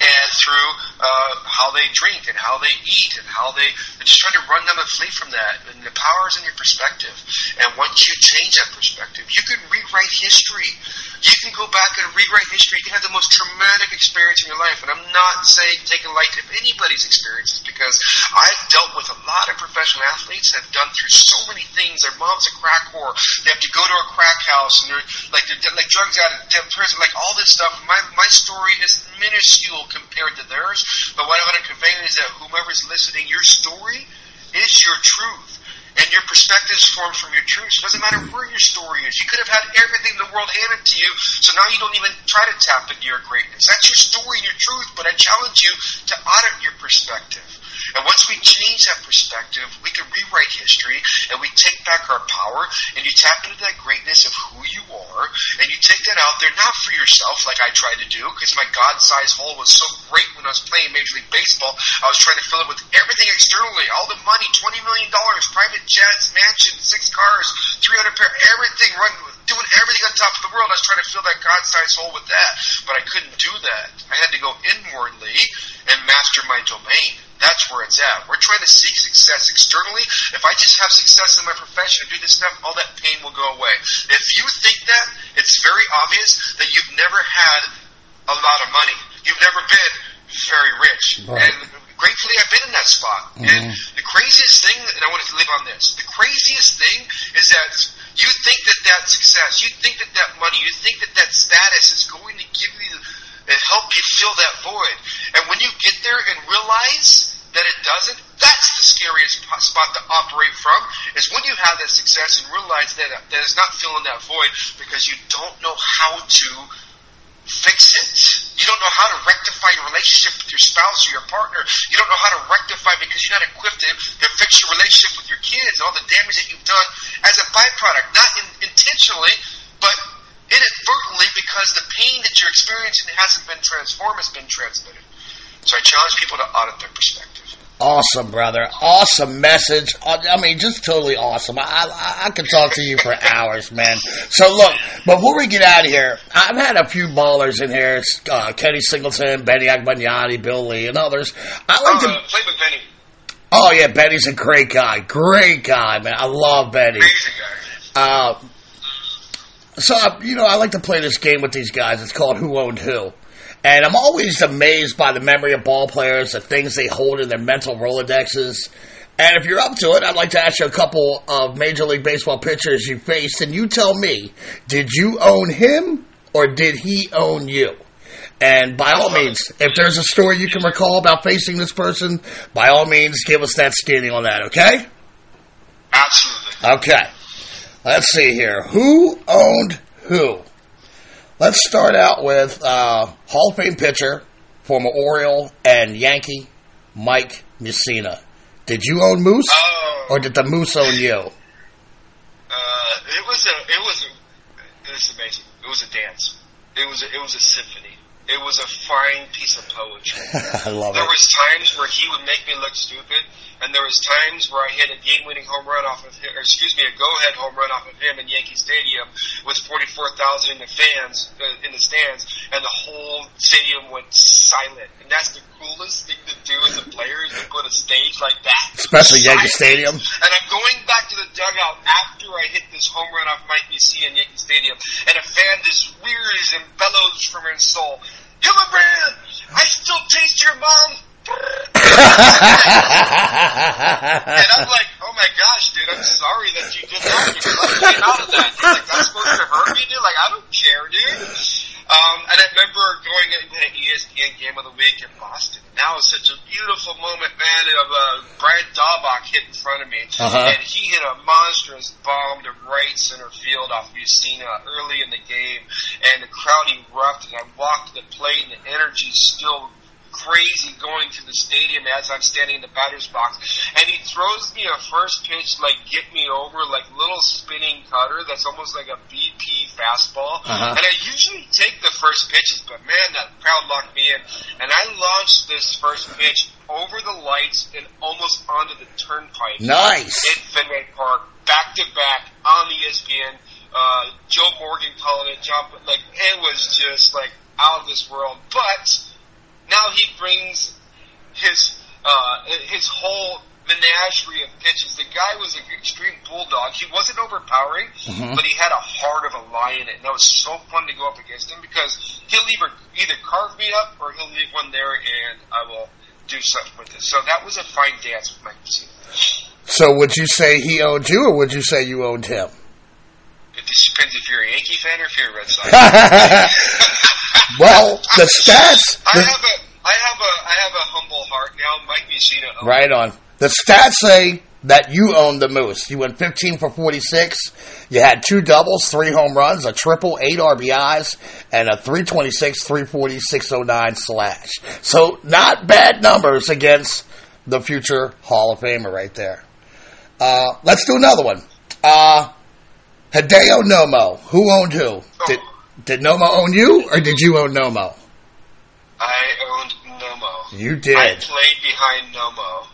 and through uh, how they drink and how they eat and how they they're just trying to run them and flee from that. And the power is in your perspective. And once you change that perspective, you can rewrite history. You can go back and rewrite history. You can have the most traumatic experience in your life. And I'm not saying take a light of anybody's experiences because I've dealt with a lot of professional athletes that have done through so many things. Their mom's a crack whore. They have to go to a crack house and they're like like drugs out of prison, like all this stuff. My my story is minuscule compared to theirs. But what I want to convey is that whomever's listening, your story is your truth. And your perspective is formed from your truth. So it doesn't matter where your story is. You could have had everything in the world handed to you, so now you don't even try to tap into your greatness. That's your story and your truth, but I challenge you to audit your perspective. And once we change that perspective, we can rewrite history and we take back our power and you tap into that greatness of who you are and you take that out there not for yourself like I tried to do because my God-sized hole was so great when I was playing Major League Baseball. I was trying to fill it with everything externally, all the money, $20 million, private jets, mansions, six cars, 300 pair, everything, run, doing everything on top of the world. I was trying to fill that God-sized hole with that, but I couldn't do that. I had to go inwardly and master my domain. That's where it's at. We're trying to seek success externally. If I just have success in my profession and do this stuff, all that pain will go away. If you think that, it's very obvious that you've never had a lot of money. You've never been very rich. Right. And gratefully, I've been in that spot. And mm-hmm. the craziest thing, and I want to live on this, the craziest thing is that you think that that success, you think that that money, you think that that status is going to give you and help you fill that void. And when you get there and realize that it doesn't, that's the scariest spot to operate from, is when you have that success and realize that that is not filling that void because you don't know how to fix it. You don't know how to rectify your relationship with your spouse or your partner. You don't know how to rectify because you're not equipped to, to fix your relationship with your kids and all the damage that you've done as a byproduct, not in, intentionally, but inadvertently because the pain that you're experiencing hasn't been transformed, it's been transmitted. So I challenge people to audit their perspective. Awesome, brother. Awesome message. Uh, I mean, just totally awesome. I, I, I could talk to you for hours, man. So look, before we get out of here, I've had a few ballers in here. Uh, Kenny Singleton, Benny Agbayani, Bill Lee, and others. I like Uh, to. play with Benny. Oh yeah, Benny's a great guy. Great guy, man. I love Benny. Amazing guy. Uh, so you know, I like to play this game with these guys. It's called Who Owned Who. And I'm always amazed by the memory of ball players, the things they hold in their mental Rolodexes. And if you're up to it, I'd like to ask you a couple of Major League Baseball pitchers you faced, and you tell me, did you own him or did he own you? And by all means, if there's a story you can recall about facing this person, by all means, give us that skinny on that, okay? Absolutely. Okay. Let's see here. Who owned who? Let's start out with uh, Hall of Fame pitcher, former Oriole and Yankee, Mike Mussina. Did you own Moose, Oh. or did the Moose own you? Uh, it was a, it was a, it was amazing. It was a dance. It was a, it was a symphony. It was a fine piece of poetry. I love There it. There was times where he would make me look stupid, and there was times where I hit a game-winning home run off of him, or excuse me, a go-ahead home run off of him in Yankee Stadium with 44,000 in the fans uh, in the stands, and the whole stadium went silent. And that's the coolest thing to do as a player is to put a stage like that, Especially Yankee. Stadium. And I'm going back to the dugout after I hit this home run off Mike BC in Yankee Stadium, and a fan just rears and bellows from her soul, Hillenbrand, I still taste your mom. And I'm like, oh my gosh, dude, I'm sorry that you did that. You left me out of that. Dude. Like, that's supposed to hurt me, dude. Like, I don't care, dude. Um, and I remember going into an ESPN game of the week in Boston. That was such a beautiful moment, man, of uh, Brian Daubach hit in front of me. Uh-huh. And he hit a monstrous bomb to right center field off Mussina early in the game. And the crowd erupted. I walked the plate, and the energy still crazy going to the stadium as I'm standing in the batter's box. And he throws me a first pitch, like get me over, like little spinning cutter that's almost like a BP fastball. Uh-huh. And I usually take the first pitches, but man, that crowd locked me in. And I launched this first pitch over the lights and almost onto the turnpike Nice. in Fenway Park, back to back on the ESPN. Uh, Joe Morgan calling it, John, like it was just like out of this world. But now he brings his uh, his whole menagerie of pitches. The guy was an extreme bulldog. He wasn't overpowering, but he had a heart of a lion, it and that was so fun to go up against him because he'll either either carve me up or he'll leave one there, and I will do something with it. So that was a fine dance with Mike Mussina. So would you say he owned you, or would you say you owned him? It just depends if you're a Yankee fan or if you're a Red Sox. well, the stats. I have a I have a I have a now. Mike Mussina. owns Right on. The stats say that you owned the Moose. You went 15 for 46. You had two doubles, three home runs, a triple, eight RBIs, and a 326, 340, 609 slash. So not bad numbers against the future Hall of Famer right there. Uh, let's do another one. Uh, Hideo Nomo. Who owned who? Did, did Nomo own you, or did you own Nomo? I owned Nomo. did. I played behind Nomo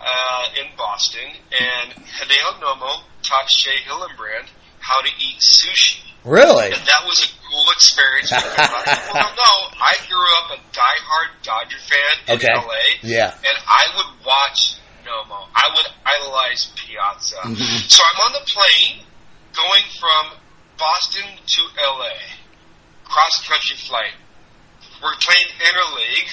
uh, in Boston, and Hideo Nomo taught Shea Hillenbrand how to eat sushi. Really? And that was a cool experience. because a lot of people don't know, I grew up a diehard Dodger fan in Okay. LA. Yeah. And I would watch Nomo. I would idolize Piazza. Mm-hmm. So I'm on the plane going from Boston to LA. Cross country flight. We're playing interleague.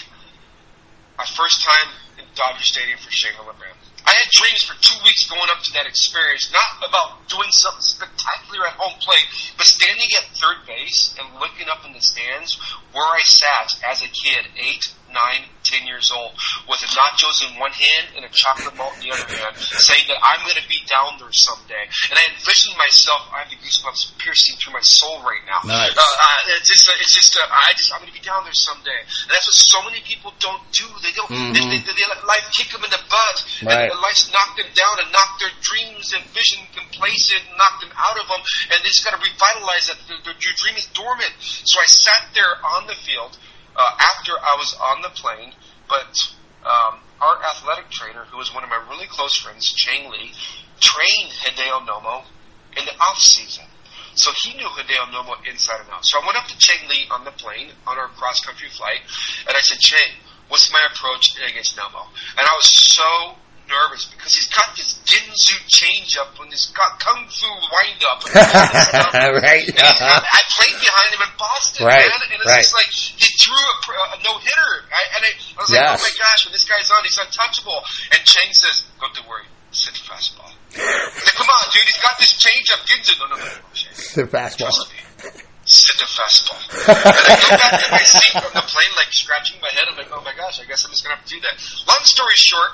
My first time in Dodger Stadium for Shea Hillenbrand. I had dreams for two weeks going up to that experience, not about doing something spectacular at home plate, but standing at third base and looking up in the stands where I sat as a kid, eight, nine, ten years old, with the nachos in one hand and a chocolate malt in the other hand, saying that I'm going to be down there someday. And I envisioned myself, I have the goosebumps piercing through my soul right now. Nice. Uh, uh, it's just, uh, it's just, uh, I just, I'm going to be down there someday. And that's what so many people don't do. They don't, they, they, they, they let life kick them in the butt. Right. And life's knocked them down and knocked their dreams and vision complacent and knocked them out of them. And they just got to revitalize that. Their, their, your dream is dormant. So I sat there on the field uh, after I was on the plane, but um, our athletic trainer, who was one of my really close friends, Chang Lee, trained Hideo Nomo in the off season. So he knew Hideo Nomo inside and out. So I went up to Chang Lee on the plane on our cross country flight, and I said, Chang, what's my approach against Nomo? And I was so nervous because he's got this Ginsu changeup and this kung fu windup. right. I, played behind him in Boston, Right, man, and it's right. just like he threw a, a no hitter, and I, I was like, oh my gosh, when this guy's on, he's untouchable. And Chang says, "Don't worry, sit fastball." Said, Come on, dude, he's got this changeup, Ginsu. No, no, no, no. The fastball. Trust me. Sit the fastball. and I go back to my seat on the plane, like scratching my head. I'm like, oh my gosh, I guess I'm just gonna have to do that. Long story short,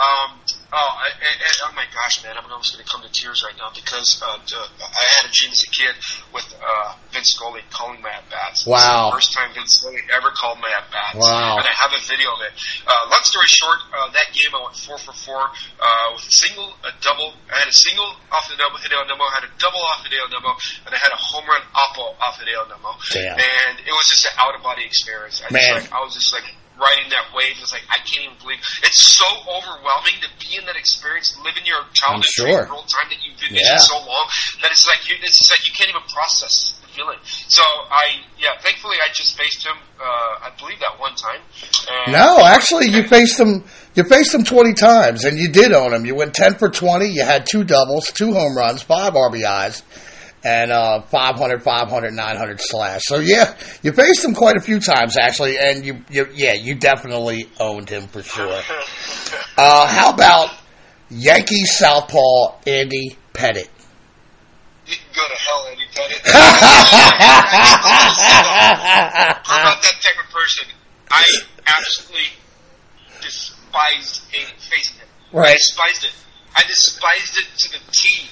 um, oh, I, I, oh my gosh, man, I'm almost gonna come to tears right now because uh, I had a dream as a kid with uh, Vince Scully calling my at bats. Wow. first time Vince Scully ever called my at bats. Wow. And I have a video of it. Uh, long story short, uh, that game I went four for four uh, with a single, a double. I had a single off the double Hideo Nomo, I had a double off Hideo Nomo, and I had a home run oppo off Hideo Nomo. Damn. And it was just an out of body experience. I Man. Just, like, I was just like riding that wave. It's like I can't even believe it's so overwhelming to be in that experience, living your childhood sure. for time that you've been Yeah. so long that it's like you, it's just like you can't even process the feeling. So I, yeah, thankfully I just faced him. Uh, I believe that one time. And No, actually, you faced him. You faced him twenty times, and you did own him. You went ten for twenty. You had two doubles, two home runs, five RBIs, and uh, 500, 500, 900 slash. So yeah, you faced him quite a few times actually, and you, you yeah, you definitely owned him for sure. Uh, how about Yankee southpaw Andy Pettitte? You can go to hell, Andy Pettitte. I'm not that type of person. I absolutely despised facing him. I Right. despised it. I despised it to the T.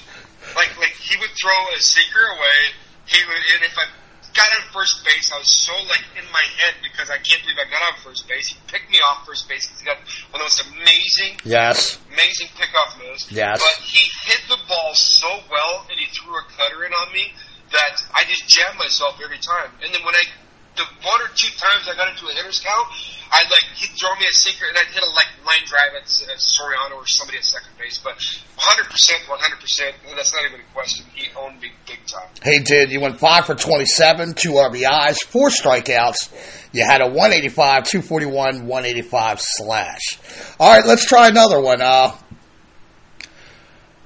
Like, like he would throw a sinker away. He would, and if I got on first base, I was so like in my head because I can't believe I got on first base. He picked me off first base because he got one of those amazing Yes. amazing pickoff moves. Yes. But he hit the ball so well and he threw a cutter in on me that I just jammed myself every time. And then when I, the one or two times I got into a hitter's count, I'd like, he'd throw me a sinker and I'd hit a like line drive at, at Soriano or somebody at second base. But 100%, 100%, that's not even a question. He owned me big time. He did. You went five for 27, two RBIs, four strikeouts. You had a 185, 241, 185 slash. All right, let's try another one. Uh,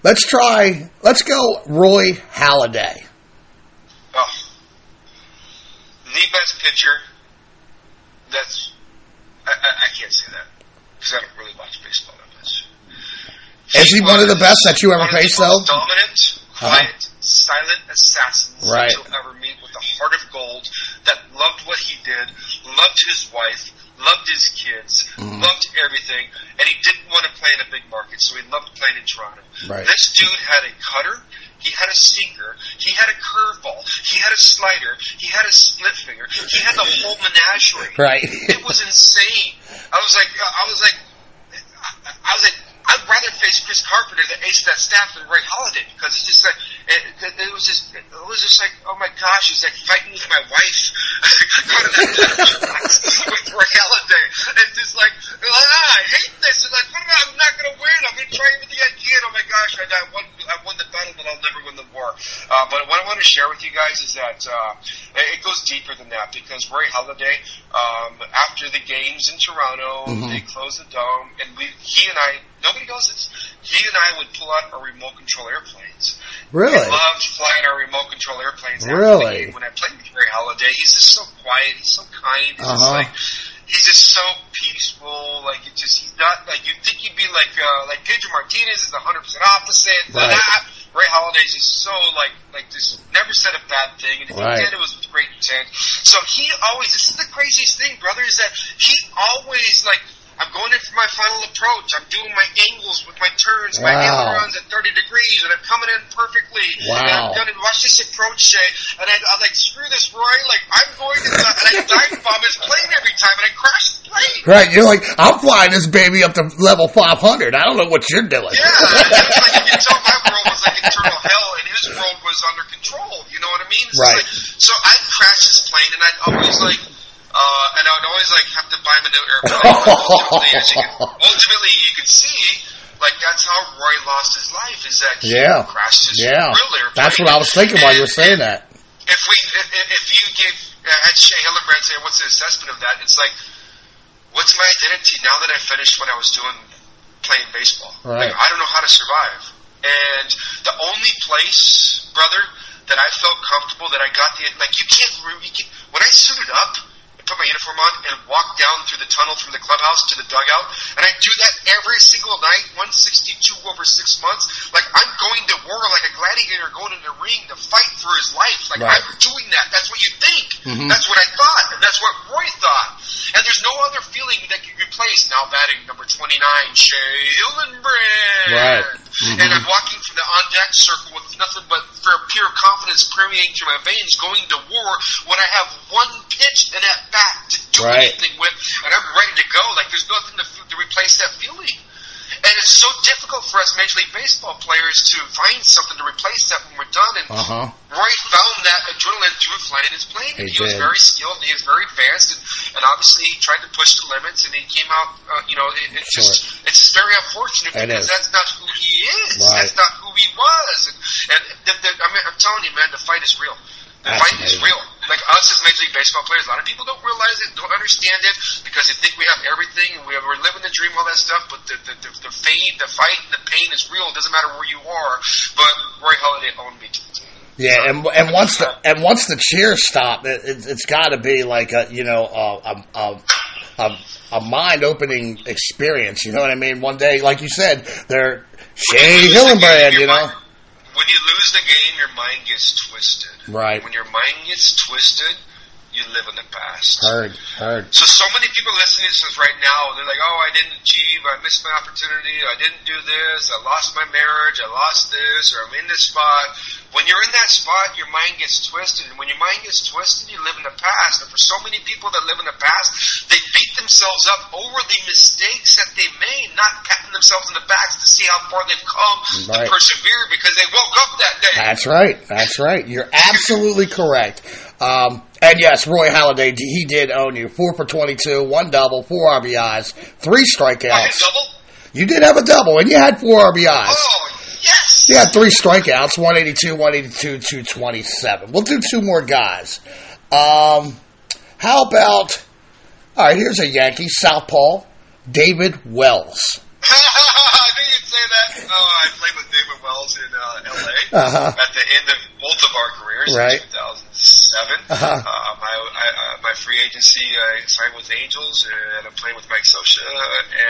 let's try, let's go Roy Halladay. Oh, the best pitcher. That's I, I, I can't say that because I don't really watch baseball that much. Is he one of the best that you ever one faced, though? Dominant, quiet, silent assassins Right. that you'll ever meet with a heart of gold that loved what he did, loved his wife, loved his kids, Mm-hmm. loved everything, and he didn't want to play in a big market, so he loved playing in Toronto. Right. This dude had a cutter. He had a sinker. He had a curveball. He had a slider. He had a split finger. He had the whole menagerie. Right. It was insane. I was like, I was like, I, I was like, I'd rather face Chris Carpenter, the ace that staff, than Roy Halladay because it's just like it, it, it was just it was just like oh my gosh, it's like fighting with my wife. with Roy Halladay, it's just like ah, I hate this. It's like I'm not going to win. I'm going to try everything I can. Oh my gosh, I, I won. I won the battle, but I'll never win the war. Uh, but what I want to share with you guys is that uh, it goes deeper than that because Roy Halladay, um, after the games in Toronto, they closed the dome, and we, he and I, nobody knows this. He and I would pull out our remote control airplanes. Really? I loved flying our remote control airplanes. Really? When I played with Roy Halladay, he's just so quiet. He's so kind. He's just Uh-huh. like he's just so peaceful. Like it just he's not like you'd think he'd be like uh, like Pedro Martinez is the hundred percent opposite. Right. Roy Halladay's just so like like just never said a bad thing, and if Right. he did, it was with great intent. So he always this is the craziest thing, brother, is that he always like. I'm going in for my final approach. I'm doing my angles with my turns, my Wow. ailerons at 30 degrees, and I'm coming in perfectly. Wow. And I'm gonna watch this approach, Shea, and I, I'm like, screw this, Roy. Like, I'm going to, and I dive bomb his plane every time, and I crash his plane. Right, you're like, I'm flying this baby up to level 500. I don't know what you're doing. Yeah, it's like you can tell my world was like eternal hell, and his world was under control. You know what I mean? It's Right. Like, so I'd crash his plane, and I'd always like, uh, and I'd always like have to buy him a new airplane. Ultimately, as you can, ultimately, you can see, like that's how Roy lost his life. Is that he Yeah. crashed his Yeah. real airplane. That's what I was thinking while you were saying that. if we if, if you give uh, had Shea Hillenbrand say what's the assessment of that, it's like what's my identity now that I finished what I was doing playing baseball? Right. Like, I don't know how to survive. And the only place, brother, that I felt comfortable that I got the like you can't, you can't when I suited up put my uniform on and walked down through the tunnel from the clubhouse to the dugout, and I do that every single night, 162 over six months. Like I'm going to war like a gladiator going in the ring to fight for his life. Like Right. I'm doing that. That's what you think. Mhm. That's what I thought, and that's what Roy thought. And there's no other feeling that can replace now batting number 29, Shea Hillenbrand. Right. Mhm. And I'm walking from the on deck circle with nothing but pure confidence permeating through my veins, going to war when I have one pitch and at to do Right. anything with, and I'm ready to go. Like there's nothing to, to replace that feeling. And it's so difficult for us Major League Baseball players to find something to replace that when we're done. And Uh-huh. Roy found that adrenaline through flying his plane. He he, was very skilled. And he was very advanced, and, and obviously he tried to push the limits. And he came out. Uh, you know, it, it's just it's just very unfortunate It because is. that's not who he is. Right. That's not who he was. And, and the, the, I mean, I'm telling you, man, the fight is real. The fight is real. Like us as Major League Baseball players, a lot of people don't realize it, don't understand it, because they think we have everything and we we're living the dream, all that stuff. But the the, the, the pain, the fight, the pain is real. It doesn't matter where you are. But Roy Halladay owned me. Yeah, and and once the and once the cheers stop, it, it, it's got to be like a you know a a, a, a mind opening experience. You know what I mean? One day, like you said, they're Shane Hillenbrand. You know, When you lose the game, your mind gets twisted. Right. When your mind gets twisted, you live in the past. heard heard. So so many people listening to this right now, they're like, "Oh, I didn't achieve. I missed my opportunity. I didn't do this. I lost my marriage. I lost this, or I'm in this spot." When you're in that spot, your mind gets twisted, and when your mind gets twisted, you live in the past. And for so many people that live in the past, they beat themselves up over the mistakes that they made, not patting themselves in the backs to see how far they've come Right. to persevere because they woke up that day. That's right. That's right. You're absolutely correct. Um, and yes, Roy Halladay, he did own you. Four for 22, one double, four RBIs, three strikeouts. double. You did have a double, and you had four RBIs. Oh You had three strikeouts, 182, 182, 227. We'll do two more guys. Um, how about, all right, here's a Yankee, Southpaw, David Wells. I knew you'd say that. Oh, I played with David Wells in uh, L.A. Uh-huh. at the end of both of our careers Right. in 2007. Uh-huh. Uh, my I, uh, my free agency, I signed with Angels, and I'm playing with Mike Scioscia,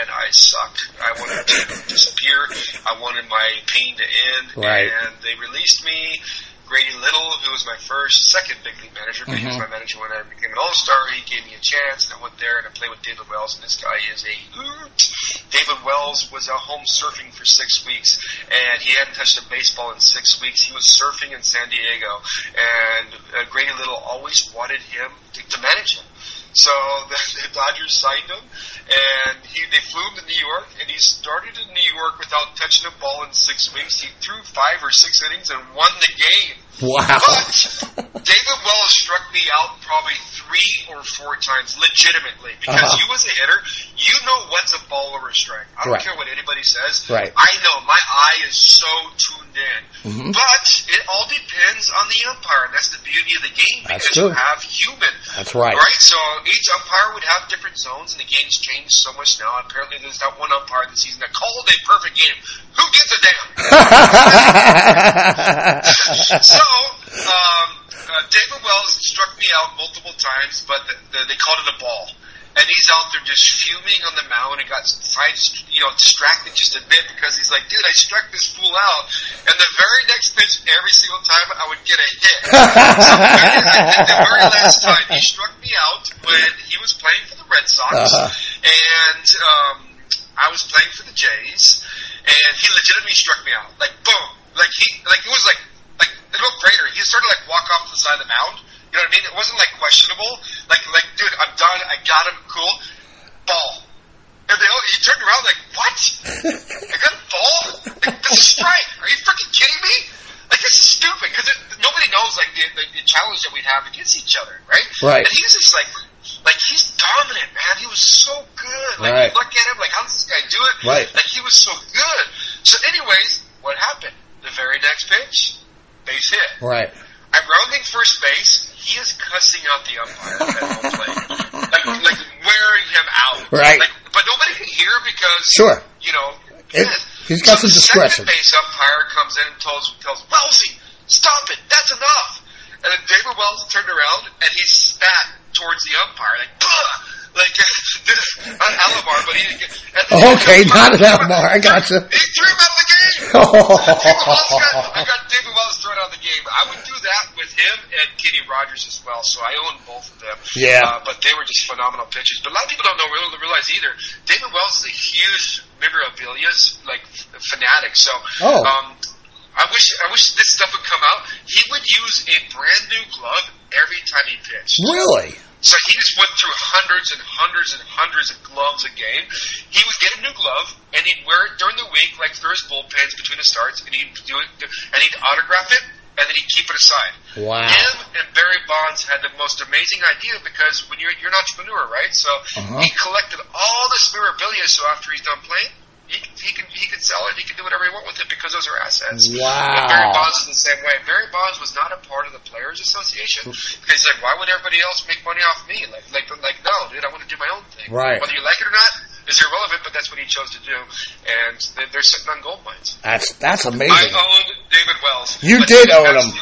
and I suck. I wanted to disappear. I wanted my pain to end, Right. and they released me. Grady Little, who was my first, second big league manager, but he was Mhm. my manager when I became an All Star. He gave me a chance, and I went there and I played with David Wells, and this guy is a hoot. David Wells was at home surfing for six weeks, and he hadn't touched a baseball in six weeks. He was surfing in San Diego, and uh, Grady Little always wanted him to, to manage him. So the, the Dodgers signed him, and he they flew him to New York, and he started in New York without touching a ball in six weeks. He threw five or six innings and won the game. Wow. But David Wells struck me out probably three or four times legitimately because Uh-huh. you as a hitter, you know when's a ball or a strike. I don't Right. care what anybody says. Right. I know my eye is so tuned in. Mhm. But it all depends on the umpire, and that's the beauty of the game That's because true. you have human. That's right. Right? So each umpire would have different zones, and the game's changed so much now. Apparently, there's that one umpire this season that called a perfect game. Who gives a damn? so, um, uh, David Wells struck me out multiple times, but the, the, they called it a ball. And he's out there just fuming on the mound and got side, you know, distracted just a bit because he's like, dude, I struck this fool out. And the very next pitch, every single time, I would get a hit. so the, the very last time, he struck me out when he was playing for the Red Sox. Uh-huh. And um, I was playing for the Jays. And he legitimately struck me out. Like, boom. Like, he, like, it was like, like, no crater. He started like walk off the side of the mound. You know what I mean? It wasn't like questionable. Like, like, dude, I'm done. I got him. Cool. Ball. And they all, he turned around like, what? I got a ball? Like, this is strike. Are you freaking kidding me? Like, this is stupid because nobody knows like the, the, the challenge that we'd have against each other, right? Right. And he was just like, like he's dominant, man. He was so good. Like, Right. look at him, like, how does this guy do it? Right. Like, he was so good. So, anyways, what happened? The very next pitch, base hit. right. I'm rounding first base. He is cussing out the umpire at home plate, like like wearing him out. Right. Like, but nobody can hear because Sure. you know. It- he's got So some the discretion. Second base umpire comes in and tells tells Wellsy, "Stop it! That's enough." And then David Wells turned around and he spat towards the umpire, like, "Bah!" like not Alomar, but he. Okay, not an Alomar, I gotcha. He threw him out of the game. David Wells got, I got David Wells thrown out of the game. I would do that with him and Kenny Rogers as well. So I own both of them. Yeah. Uh, but they were just phenomenal pitchers. But a lot of people don't know really realize either. David Wells is a huge memorabilia like f- fanatic. So Oh. um, I wish I wish this stuff would come out. He would use a brand new glove every time he pitched. Really? So he just went through hundreds and hundreds and hundreds of gloves a game. He would get a new glove and he'd wear it during the week, like through his bullpens between the starts, and he'd do it, and he'd autograph it, and then he'd keep it aside. Wow. Him and Barry Bonds had the most amazing idea because when you're you're an entrepreneur, right? So Uh-huh. he collected all this memorabilia. So after he's done playing, he can, he can he can sell it. He can do whatever he want with it because those are assets. Wow. And Barry Bonds is the same way. Barry Bonds was not a part of the Players Association because he's like, why would everybody else make money off me? Like like like no, dude, I want to do my own thing. Right. Whether you like it or not is irrelevant, but that's what he chose to do, and they- they're sitting on gold mines. That's that's amazing. I owned David Wells. You did own him.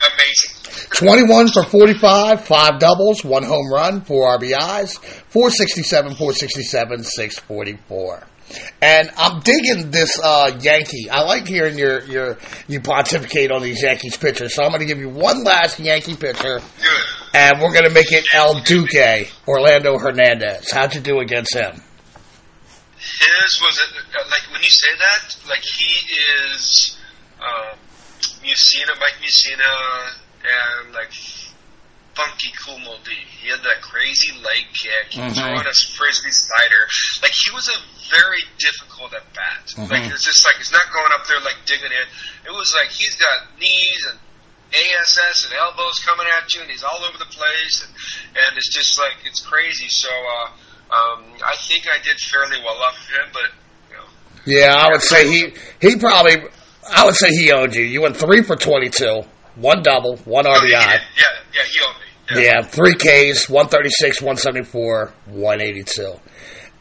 Amazing. 21 for 45, five doubles, one home run, four RBIs, 467, 467, 644. And I'm digging this uh, Yankee. I like hearing your, your you pontificate on these Yankees pitchers. So I'm going to give you one last Yankee pitcher, Good. and we're going to make it El Duque, Orlando Hernandez. How'd you do against him? His was it, uh, like when you say that, like he is um, Mussina, Mike Mussina, and like funky cool Moldy. He had that crazy leg kick. He was Mhm. throwing a frisbee slider. Like he was a very difficult at bat. Like it's just like it's not going up there like digging in. It was like he's got knees and ASS and elbows coming at you, and he's all over the place, and and it's just like it's crazy. So uh, um, I think I did fairly well off of him, but you know, Yeah, I would say he he probably I would say he owned you. You went three for twenty two, one double, one RBI. did. yeah, yeah, he owned me. Yeah, three Ks, one thirty six, one seventy four, one eighty two,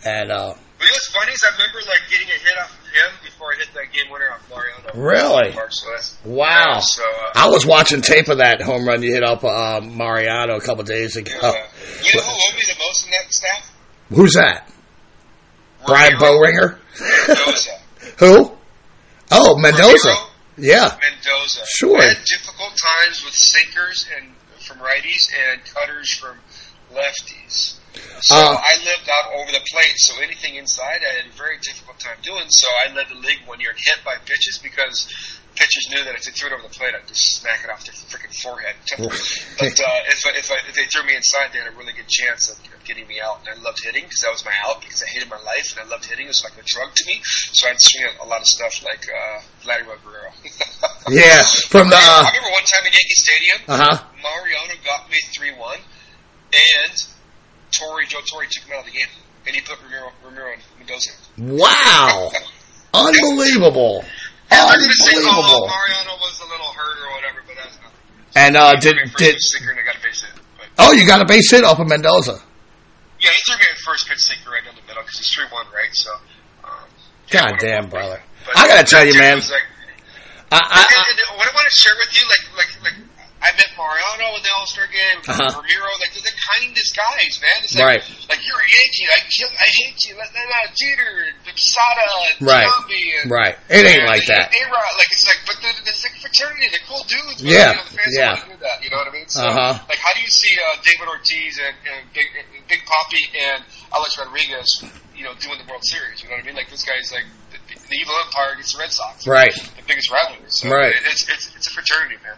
and uh, But you know what's funny is I remember like getting a hit off of him before I hit that game winner off Mariano. Really? Wow. So uh, I was watching tape of that home run you hit off uh, Mariano a couple days ago. uh, you know who owed me the most in that staff? Who's that? Brian Boehringer? Mendoza. Who? Oh, Mendoza. Ramiro Yeah. Mendoza. Sure. I had difficult times with sinkers and from righties and cutters from lefties. So Uh. I lived out over the plate, so anything inside I had a very difficult time doing. So I led the league one year and hit by pitches because pitchers knew that if they threw it over the plate, I'd just smack it off their freaking forehead. but uh, if, I- if, I, if they threw me inside, they had a really good chance of, of getting me out. And I loved hitting because that was my out because I hated my life and I loved hitting. It was like a drug to me. So I'd swing at a lot of stuff like uh, Vladimir Guerrero. Yeah, from the. I Uh remember one time in Yankee Stadium, huh. Mariano got me 3 1, and Torre, Joe Torre took him out of the game. And he put Ramiro, Ramiro and Mendoza. in. Wow. Unbelievable. I oh, Mariano was a little hurt or whatever, but that's not. And uh, did did sinker and I got a base hit. Oh you got a base hit off of Mendoza? yeah, he threw me a first pitch sinker right down the middle because he's 3 1, right? So. Um, God yeah, damn, brother. But I gotta tell you, man. like- I, I, I, and what I want to share with you, like, like, like, I met Mariano in the All Star game, Uh-huh. Ramiro, like, they're the kindest guys, man. It's like, Right. like you're a Yankee, I kill, I hate you, let let out Jeter, Sada, and Right. Giambi, and right. It ain't and, like that. A-Rod, like it's like, but the, it's like fraternity, they're cool dudes. But, Yeah, you know, the fans yeah. that. You know what I mean? So, Uh-huh. like, how do you see uh, David Ortiz and, and Big Big Papi and Alex Rodriguez, you know, doing the World Series? You know what I mean? Like this guy's like the, evil empire against the Red Sox, Right. The biggest rivalry. So Right. It's it's it's a fraternity, man.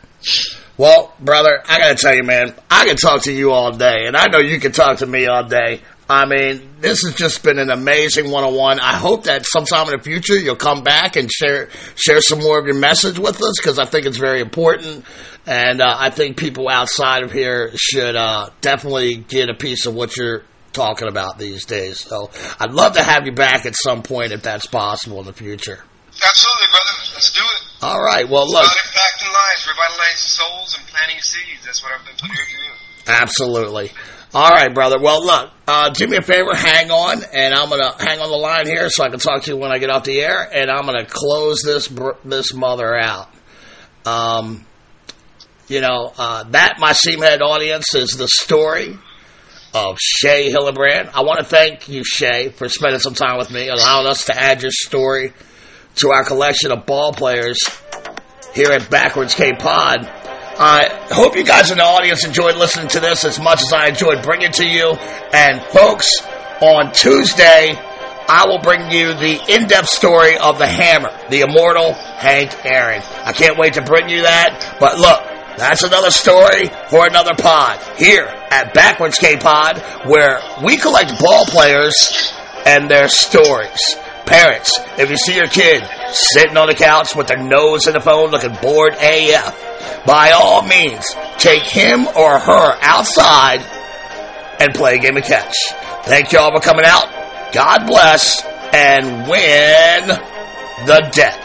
Well, brother, I gotta tell you, man, I can talk to you all day, and I know you can talk to me all day. I mean, this has just been an amazing one-on-one. I hope that sometime in the future you'll come back and share share some more of your message with us because I think it's very important, and uh, I think people outside of here should uh, definitely get a piece of what you're talking about these days. So, I'd love to have you back at some point if that's possible in the future. Absolutely, brother. Let's do it. All right. Well, look. Impacting lives, revitalizing souls, and planting seeds. That's what I've been put here to do. Absolutely. All right, brother. Well, look, uh, do me a favor, hang on, and I'm gonna hang on the line here so I can talk to you when I get off the air, and I'm gonna close this br- this mother out. Um, you know uh, that my Seamhead audience is the story of Shea Hillenbrand. I want to thank you, Shea, for spending some time with me, allowing us to add your story to our collection of ball players here at Backwards K Pod. I hope you guys in the audience enjoyed listening to this as much as I enjoyed bringing it to you. And folks, on Tuesday, I will bring you the in-depth story of the Hammer, the immortal Hank Aaron. I can't wait to bring you that. But look, That's another story for another pod here at Backwards K Pod, where we collect ball players and their stories. Parents, if you see your kid sitting on the couch with their nose in the phone looking bored AF, by all means, take him or her outside and play a game of catch. Thank you all for coming out. God bless and win the deck.